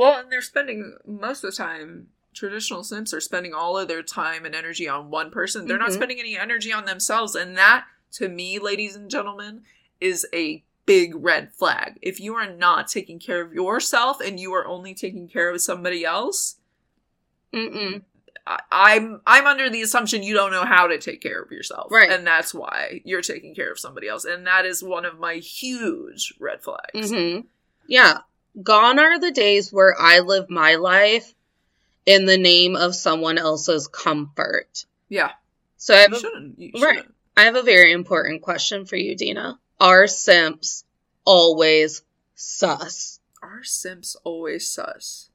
Speaker 2: well, and they're spending most of the time traditional simps are spending all of their time and energy on one person. They're mm-hmm. not spending any energy on themselves. And that, to me, ladies and gentlemen, is a big red flag. If you are not taking care of yourself and you are only taking care of somebody else,
Speaker 1: Mm-mm.
Speaker 2: I, am I'm under the assumption you don't know how to take care of yourself,
Speaker 1: right?
Speaker 2: And that's why you're taking care of somebody else, and that is one of my huge red flags.
Speaker 1: Mm-hmm. Yeah, gone are the days where I live my life in the name of someone else's comfort.
Speaker 2: Yeah.
Speaker 1: So I have you a, shouldn't. You right. I have a very important question for you, Dina. Are simps always sus?
Speaker 2: Are simps always sus?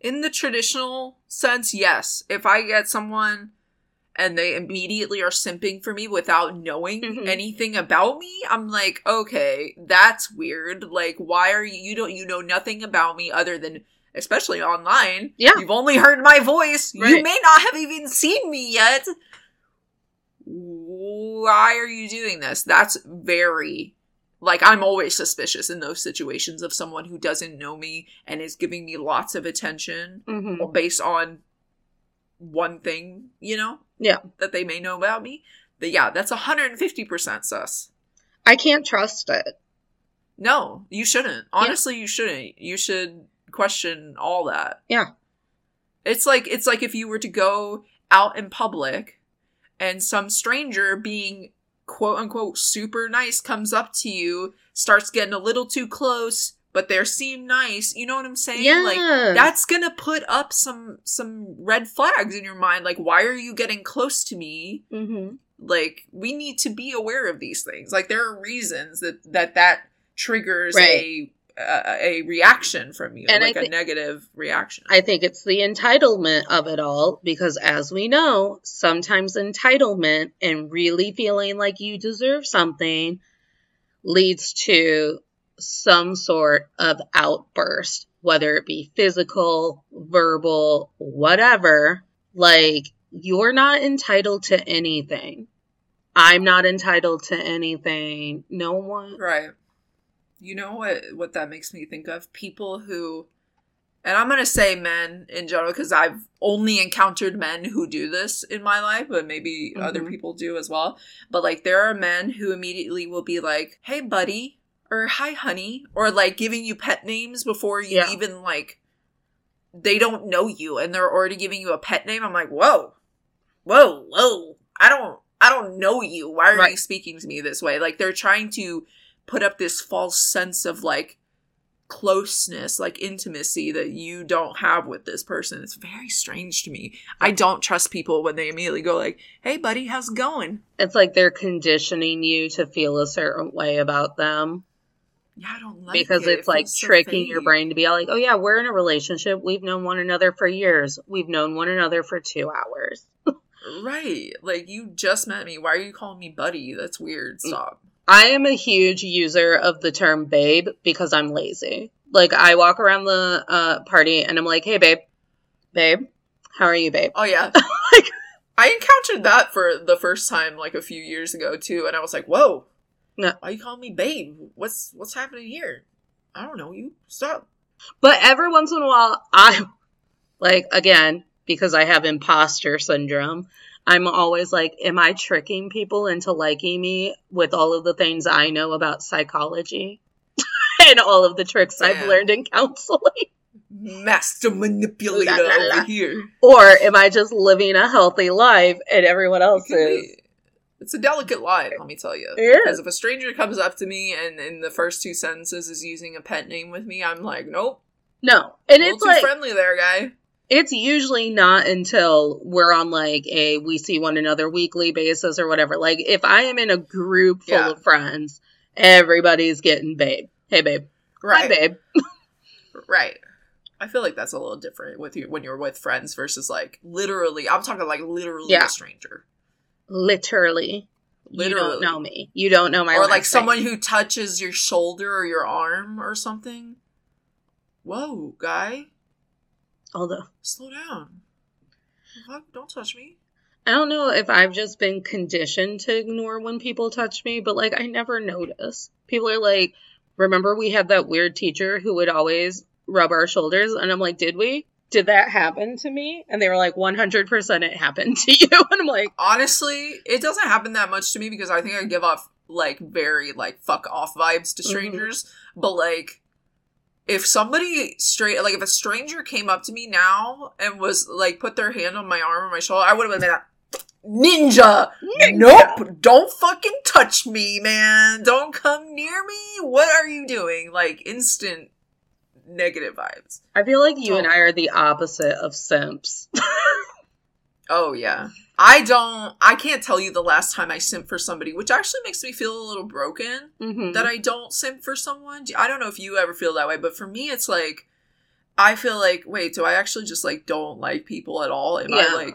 Speaker 2: In the traditional sense, yes. If I get someone and they immediately are simping for me without knowing mm-hmm. anything about me, I'm like, okay, that's weird. Like, why are you, you don't, you know nothing about me other than especially online.
Speaker 1: Yeah.
Speaker 2: You've only heard my voice. Right. You may not have even seen me yet. Why are you doing this? That's very like I'm always suspicious in those situations of someone who doesn't know me and is giving me lots of attention
Speaker 1: mm-hmm.
Speaker 2: based on one thing, you know?
Speaker 1: Yeah.
Speaker 2: That they may know about me. But yeah, that's 150% sus.
Speaker 1: I can't trust it.
Speaker 2: No, you shouldn't. Honestly, yeah. you shouldn't. You should question all that.
Speaker 1: Yeah.
Speaker 2: It's like it's like if you were to go out in public and some stranger being quote unquote super nice comes up to you, starts getting a little too close, but they seem nice. You know what I'm saying?
Speaker 1: Yeah.
Speaker 2: Like that's gonna put up some some red flags in your mind. Like, why are you getting close to me?
Speaker 1: Mm-hmm.
Speaker 2: Like, we need to be aware of these things. Like, there are reasons that that that triggers
Speaker 1: right.
Speaker 2: a a, reaction from you, and like th- a negative reaction.
Speaker 1: I think it's the entitlement of it all because, as we know, sometimes entitlement and really feeling like you deserve something leads to some sort of outburst, whether it be physical, verbal, whatever. Like, you're not entitled to anything. I'm not entitled to anything. No one.
Speaker 2: Right you know what what that makes me think of people who and i'm going to say men in general because i've only encountered men who do this in my life but maybe mm-hmm. other people do as well but like there are men who immediately will be like hey buddy or hi honey or like giving you pet names before you yeah. even like they don't know you and they're already giving you a pet name i'm like whoa whoa whoa i don't i don't know you why are right. you speaking to me this way like they're trying to put up this false sense of like closeness, like intimacy that you don't have with this person. It's very strange to me. I don't trust people when they immediately go like, "Hey buddy, how's it going?"
Speaker 1: It's like they're conditioning you to feel a certain way about them.
Speaker 2: Yeah, I don't like it.
Speaker 1: because
Speaker 2: it.
Speaker 1: it's it like tricking so your brain to be like, "Oh yeah, we're in a relationship. We've known one another for years. We've known one another for 2 hours." [laughs]
Speaker 2: right. Like you just met me. Why are you calling me buddy? That's weird. Mm. Stop.
Speaker 1: I am a huge user of the term babe because I'm lazy. Like I walk around the uh, party and I'm like, "Hey babe. Babe, how are you, babe?"
Speaker 2: Oh yeah. [laughs] like I encountered that for the first time like a few years ago too and I was like, "Whoa. No. Why you calling me babe? What's what's happening here?" I don't know, you stop.
Speaker 1: But every once in a while I like again because I have imposter syndrome. I'm always like, am I tricking people into liking me with all of the things I know about psychology [laughs] and all of the tricks Damn. I've learned in counseling?
Speaker 2: Master manipulator la, la, la. over [laughs] here.
Speaker 1: Or am I just living a healthy life and everyone else is?
Speaker 2: It's a delicate line, let me tell you.
Speaker 1: Yeah.
Speaker 2: Because if a stranger comes up to me and in the first two sentences is using a pet name with me, I'm like, nope.
Speaker 1: No, and it's
Speaker 2: too
Speaker 1: like
Speaker 2: friendly there, guy
Speaker 1: it's usually not until we're on like a we see one another weekly basis or whatever. Like if I am in a group full yeah. of friends, everybody's getting babe. Hey babe.
Speaker 2: Right.
Speaker 1: Hi babe. [laughs]
Speaker 2: right. I feel like that's a little different with you when you're with friends versus like literally I'm talking like literally yeah. a stranger.
Speaker 1: Literally. Literally. You don't know me. You don't know my
Speaker 2: Or like someone who touches your shoulder or your arm or something. Whoa, guy
Speaker 1: Although,
Speaker 2: slow down. Don't touch me.
Speaker 1: I don't know if I've just been conditioned to ignore when people touch me, but like I never notice. People are like, remember we had that weird teacher who would always rub our shoulders? And I'm like, did we? Did that happen to me? And they were like, 100% it happened to you. [laughs] And I'm like,
Speaker 2: honestly, it doesn't happen that much to me because I think I give off like very like fuck off vibes to mm-hmm. strangers. Mm-hmm. But like, if somebody straight like if a stranger came up to me now and was like put their hand on my arm or my shoulder, I would have been like, Ninja. Ninja. Nope. Don't fucking touch me, man. Don't come near me. What are you doing? Like instant negative vibes.
Speaker 1: I feel like you oh. and I are the opposite of simps. [laughs]
Speaker 2: oh yeah. I don't I can't tell you the last time I simp for somebody, which actually makes me feel a little broken mm-hmm. that I don't simp for someone. I don't know if you ever feel that way, but for me it's like I feel like, wait, do I actually just like don't like people at all? Am yeah. I like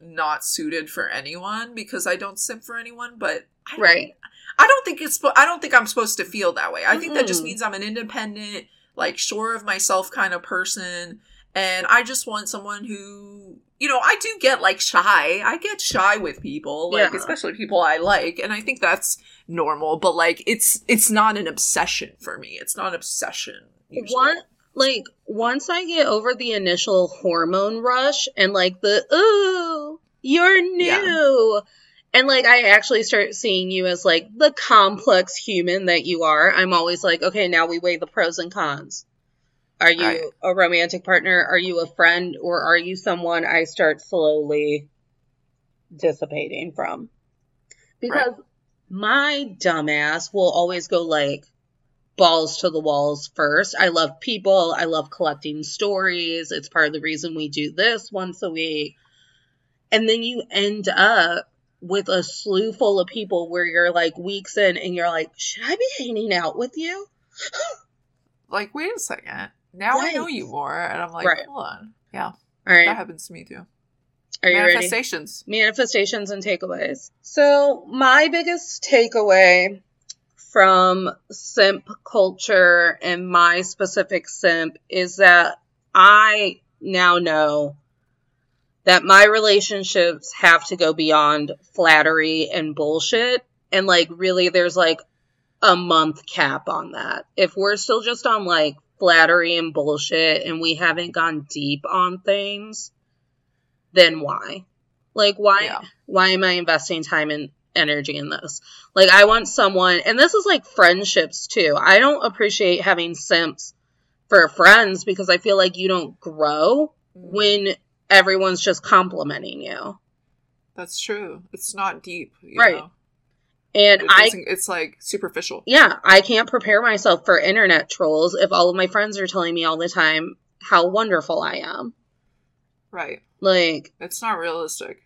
Speaker 2: not suited for anyone because I don't simp for anyone, but I
Speaker 1: right.
Speaker 2: I don't think it's I don't think I'm supposed to feel that way. I think that just means I'm an independent, like sure of myself kind of person and I just want someone who you know, I do get like shy. I get shy with people, like yeah. especially people I like, and I think that's normal, but like it's it's not an obsession for me. It's not an obsession.
Speaker 1: Usually. One like once I get over the initial hormone rush and like the ooh, you're new. Yeah. And like I actually start seeing you as like the complex human that you are. I'm always like, okay, now we weigh the pros and cons. Are you a romantic partner? Are you a friend? Or are you someone I start slowly dissipating from? Because right. my dumbass will always go like, balls to the walls first. I love people. I love collecting stories. It's part of the reason we do this once a week. And then you end up with a slew full of people where you're like weeks in and you're like, should I be hanging out with you? [gasps]
Speaker 2: like, wait a second. Now right. I know you more. And I'm like, right. hold on. Yeah. All
Speaker 1: right.
Speaker 2: That happens to me too.
Speaker 1: Are you
Speaker 2: Manifestations.
Speaker 1: Ready? Manifestations and takeaways. So, my biggest takeaway from simp culture and my specific simp is that I now know that my relationships have to go beyond flattery and bullshit. And like, really, there's like a month cap on that. If we're still just on like flattery and bullshit and we haven't gone deep on things, then why? Like, why? Yeah. Why am I investing time and energy in this. Like I want someone and this is like friendships too. I don't appreciate having simps for friends because I feel like you don't grow mm-hmm. when everyone's just complimenting you.
Speaker 2: That's true. It's not deep,
Speaker 1: right?
Speaker 2: Know?
Speaker 1: And
Speaker 2: it
Speaker 1: I,
Speaker 2: it's like superficial.
Speaker 1: Yeah, I can't prepare myself for internet trolls if all of my friends are telling me all the time how wonderful I am.
Speaker 2: Right.
Speaker 1: Like,
Speaker 2: it's not realistic.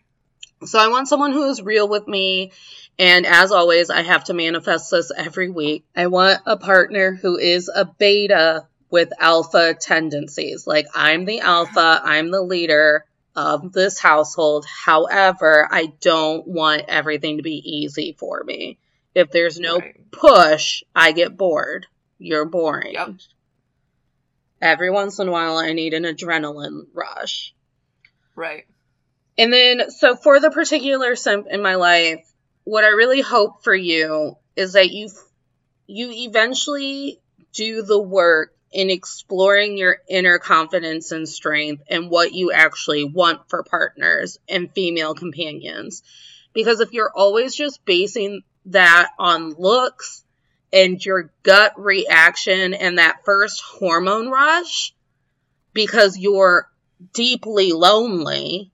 Speaker 1: So I want someone who is real with me. And as always, I have to manifest this every week. I want a partner who is a beta with alpha tendencies. Like I'm the alpha, I'm the leader of this household. However, I don't want everything to be easy for me. If there's no right. push, I get bored. You're boring. Yep. Every once in a while, I need an adrenaline rush.
Speaker 2: Right.
Speaker 1: And then, so for the particular simp in my life, what I really hope for you is that you you eventually do the work in exploring your inner confidence and strength and what you actually want for partners and female companions. Because if you're always just basing that on looks and your gut reaction and that first hormone rush because you're deeply lonely,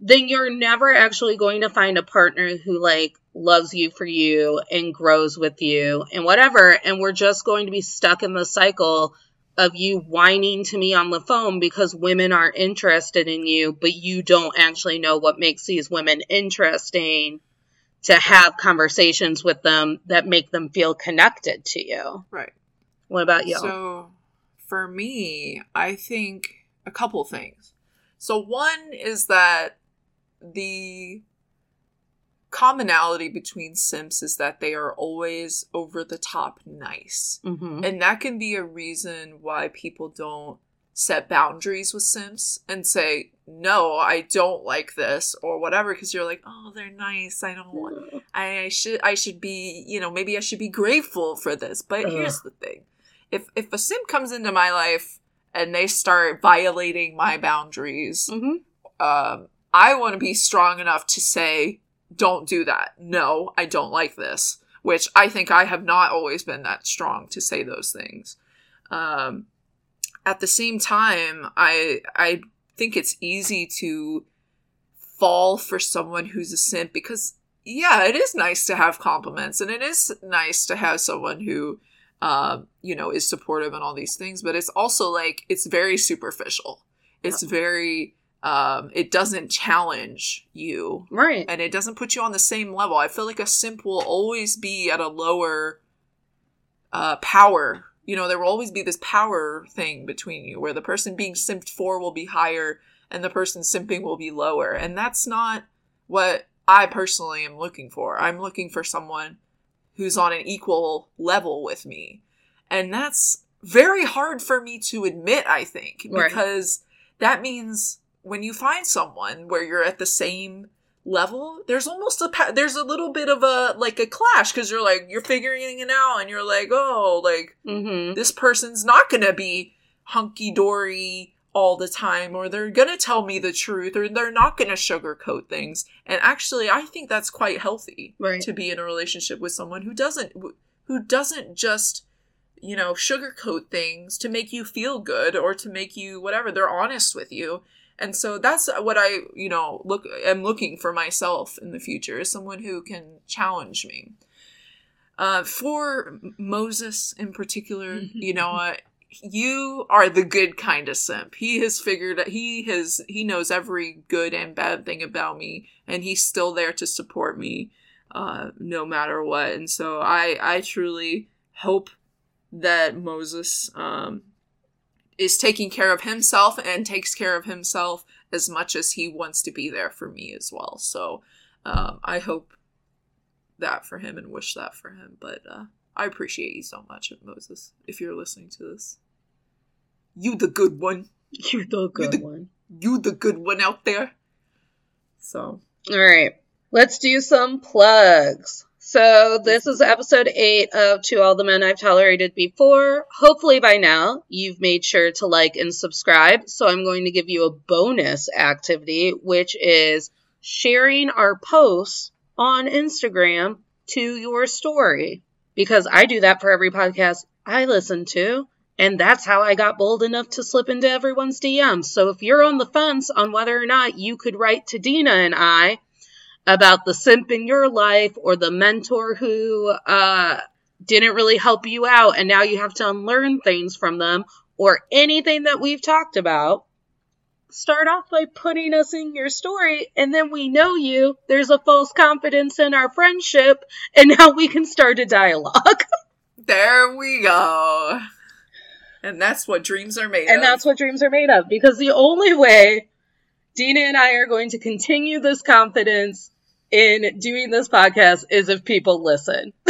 Speaker 1: then you're never actually going to find a partner who like loves you for you and grows with you and whatever. And we're just going to be stuck in the cycle of you whining to me on the phone because women are interested in you, but you don't actually know what makes these women interesting to have conversations with them that make them feel connected to you.
Speaker 2: Right.
Speaker 1: What about you?
Speaker 2: So for me, I think a couple things. So one is that the commonality between simps is that they are always over the top nice. Mm-hmm. And that can be a reason why people don't set boundaries with simps and say no i don't like this or whatever because you're like oh they're nice i don't I, I should i should be you know maybe i should be grateful for this but Ugh. here's the thing if if a simp comes into my life and they start violating my boundaries mm-hmm. um, i want to be strong enough to say don't do that. No i don't like this which i think i have not always been that strong to say those things. Um, at the same time, I I think it's easy to fall for someone who's a simp because yeah, it is nice to have compliments and it is nice to have someone who um, you know, is supportive and all these things, but it's also like it's very superficial. It's very um it doesn't challenge you.
Speaker 1: Right.
Speaker 2: And it doesn't put you on the same level. I feel like a simp will always be at a lower uh power you know, there will always be this power thing between you where the person being simped for will be higher and the person simping will be lower. And that's not what I personally am looking for. I'm looking for someone who's on an equal level with me. And that's very hard for me to admit, I think, because right. that means when you find someone where you're at the same level there's almost a there's a little bit of a like a clash because you're like you're figuring it out and you're like oh like mm-hmm. this person's not gonna be hunky-dory all the time or they're gonna tell me the truth or they're not gonna sugarcoat things and actually i think that's quite healthy
Speaker 1: right.
Speaker 2: to be in a relationship with someone who doesn't who doesn't just you know sugarcoat things to make you feel good or to make you whatever they're honest with you and so that's what I, you know, look am looking for myself in the future is someone who can challenge me. Uh, for Moses in particular, mm-hmm. you know, uh, you are the good kind of simp. He has figured he has he knows every good and bad thing about me, and he's still there to support me, uh, no matter what. And so I I truly hope that Moses um, is taking care of himself and takes care of himself as much as he wants to be there for me as well. So um, I hope that for him and wish that for him. But uh, I appreciate you so much, Moses, if you're listening to this. You the good one. [laughs]
Speaker 1: You the good
Speaker 2: you the,
Speaker 1: one.
Speaker 2: You the good one out there. So.
Speaker 1: All right. Let's do some plugs. So this is episode eight of To All the Men I've Tolerated Before. Hopefully by now you've made sure to like and subscribe. So I'm going to give you a bonus activity, which is sharing our posts on Instagram to your story. Because I do that for every podcast I listen to. And that's how I got bold enough to slip into everyone's DMs. So if you're on the fence on whether or not you could write to Dina and I about the simp in your life or the mentor who uh, didn't really help you out and now you have to unlearn things from them or anything that we've talked about, start off by putting us in your story and then we know you. There's a false confidence in our friendship and now we can start a dialogue. [laughs]
Speaker 2: there we go. And that's what dreams are made
Speaker 1: and of. And that's what dreams are made of because the only way Dina and I are going to continue this confidence in doing this podcast is if people listen. [laughs]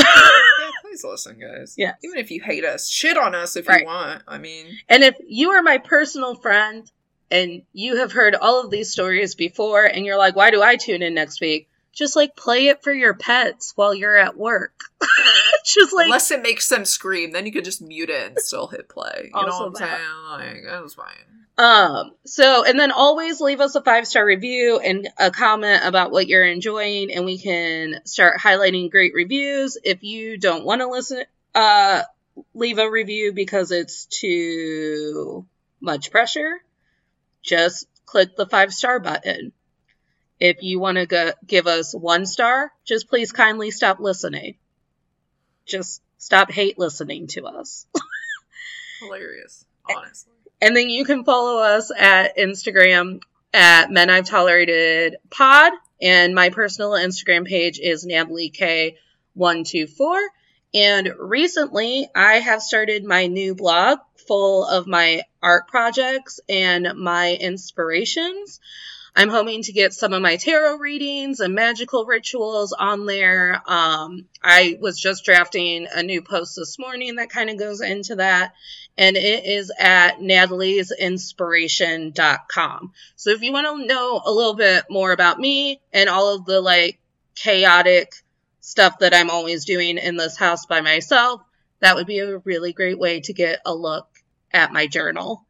Speaker 2: please listen, guys.
Speaker 1: Yeah.
Speaker 2: Even if you hate us, shit on us if right. you want. I mean,
Speaker 1: and if you are my personal friend and you have heard all of these stories before and you're like, why do I tune in next week? Just like play it for your pets while you're at work. [laughs] just like
Speaker 2: unless it makes them scream, then you could just mute it and still hit play. You know what I'm saying? Like that's fine.
Speaker 1: Um, so, and then always leave us a five star review and a comment about what you're enjoying, and we can start highlighting great reviews. If you don't want to listen, uh, leave a review because it's too much pressure, just click the five star button. If you want to go- give us one star, just please kindly stop listening. Just stop hate listening to us. [laughs]
Speaker 2: Hilarious, honestly.
Speaker 1: And then you can follow us at Instagram at Men I've Tolerated Pod. And my personal Instagram page is Natalie K124. And recently I have started my new blog full of my art projects and my inspirations. I'm hoping to get some of my tarot readings and magical rituals on there. Um, I was just drafting a new post this morning that kind of goes into that, and it is at natalie'sinspiration.com. So if you want to know a little bit more about me and all of the like chaotic stuff that I'm always doing in this house by myself, that would be a really great way to get a look at my journal.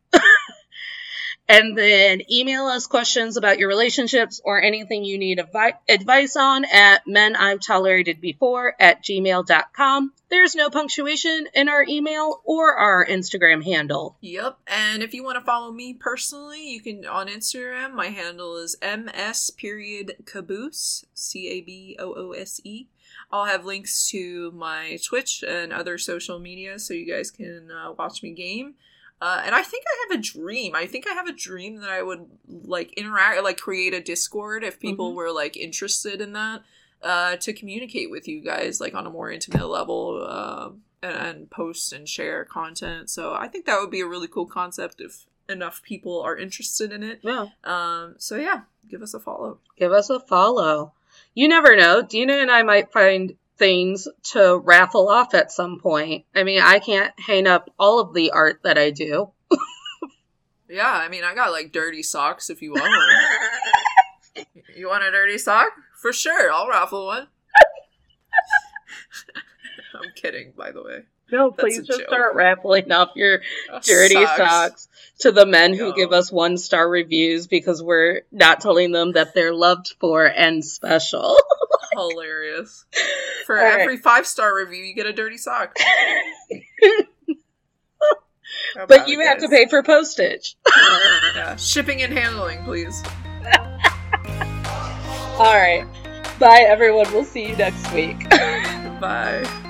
Speaker 1: And then email us questions about your relationships or anything you need avi- advice on at men I've tolerated before at gmail.com. There's no punctuation in our email or our Instagram handle.
Speaker 2: Yep. And if you want to follow me personally, you can on Instagram. My handle is ms period caboose, C A B O O S E. I'll have links to my Twitch and other social media so you guys can uh, watch me game. Uh, and I think I have a dream. I think I have a dream that I would like interact, like create a Discord if people mm-hmm. were like interested in that uh, to communicate with you guys like on a more intimate level uh, and, and post and share content. So I think that would be a really cool concept if enough people are interested in it.
Speaker 1: Yeah.
Speaker 2: Um. So yeah, give us a follow.
Speaker 1: Give us a follow. You never know. Dina and I might find things to raffle off at some point. I mean, I can't hang up all of the art that I do. [laughs]
Speaker 2: yeah, I mean, I got like dirty socks if you want one. [laughs] you want a dirty sock? For sure, I'll raffle one. [laughs] I'm kidding, by the way. [laughs]
Speaker 1: No, please just joke. start raffling off your oh, dirty socks. socks. to the men who give us one star reviews because we're not telling them that they're loved for and special. [laughs]
Speaker 2: Hilarious. [laughs] For All every right. five star review, you get a dirty sock.
Speaker 1: but you have to pay for postage.
Speaker 2: Oh, yeah. Shipping and handling, please.
Speaker 1: All right. Bye, everyone. We'll see you next week.
Speaker 2: Bye.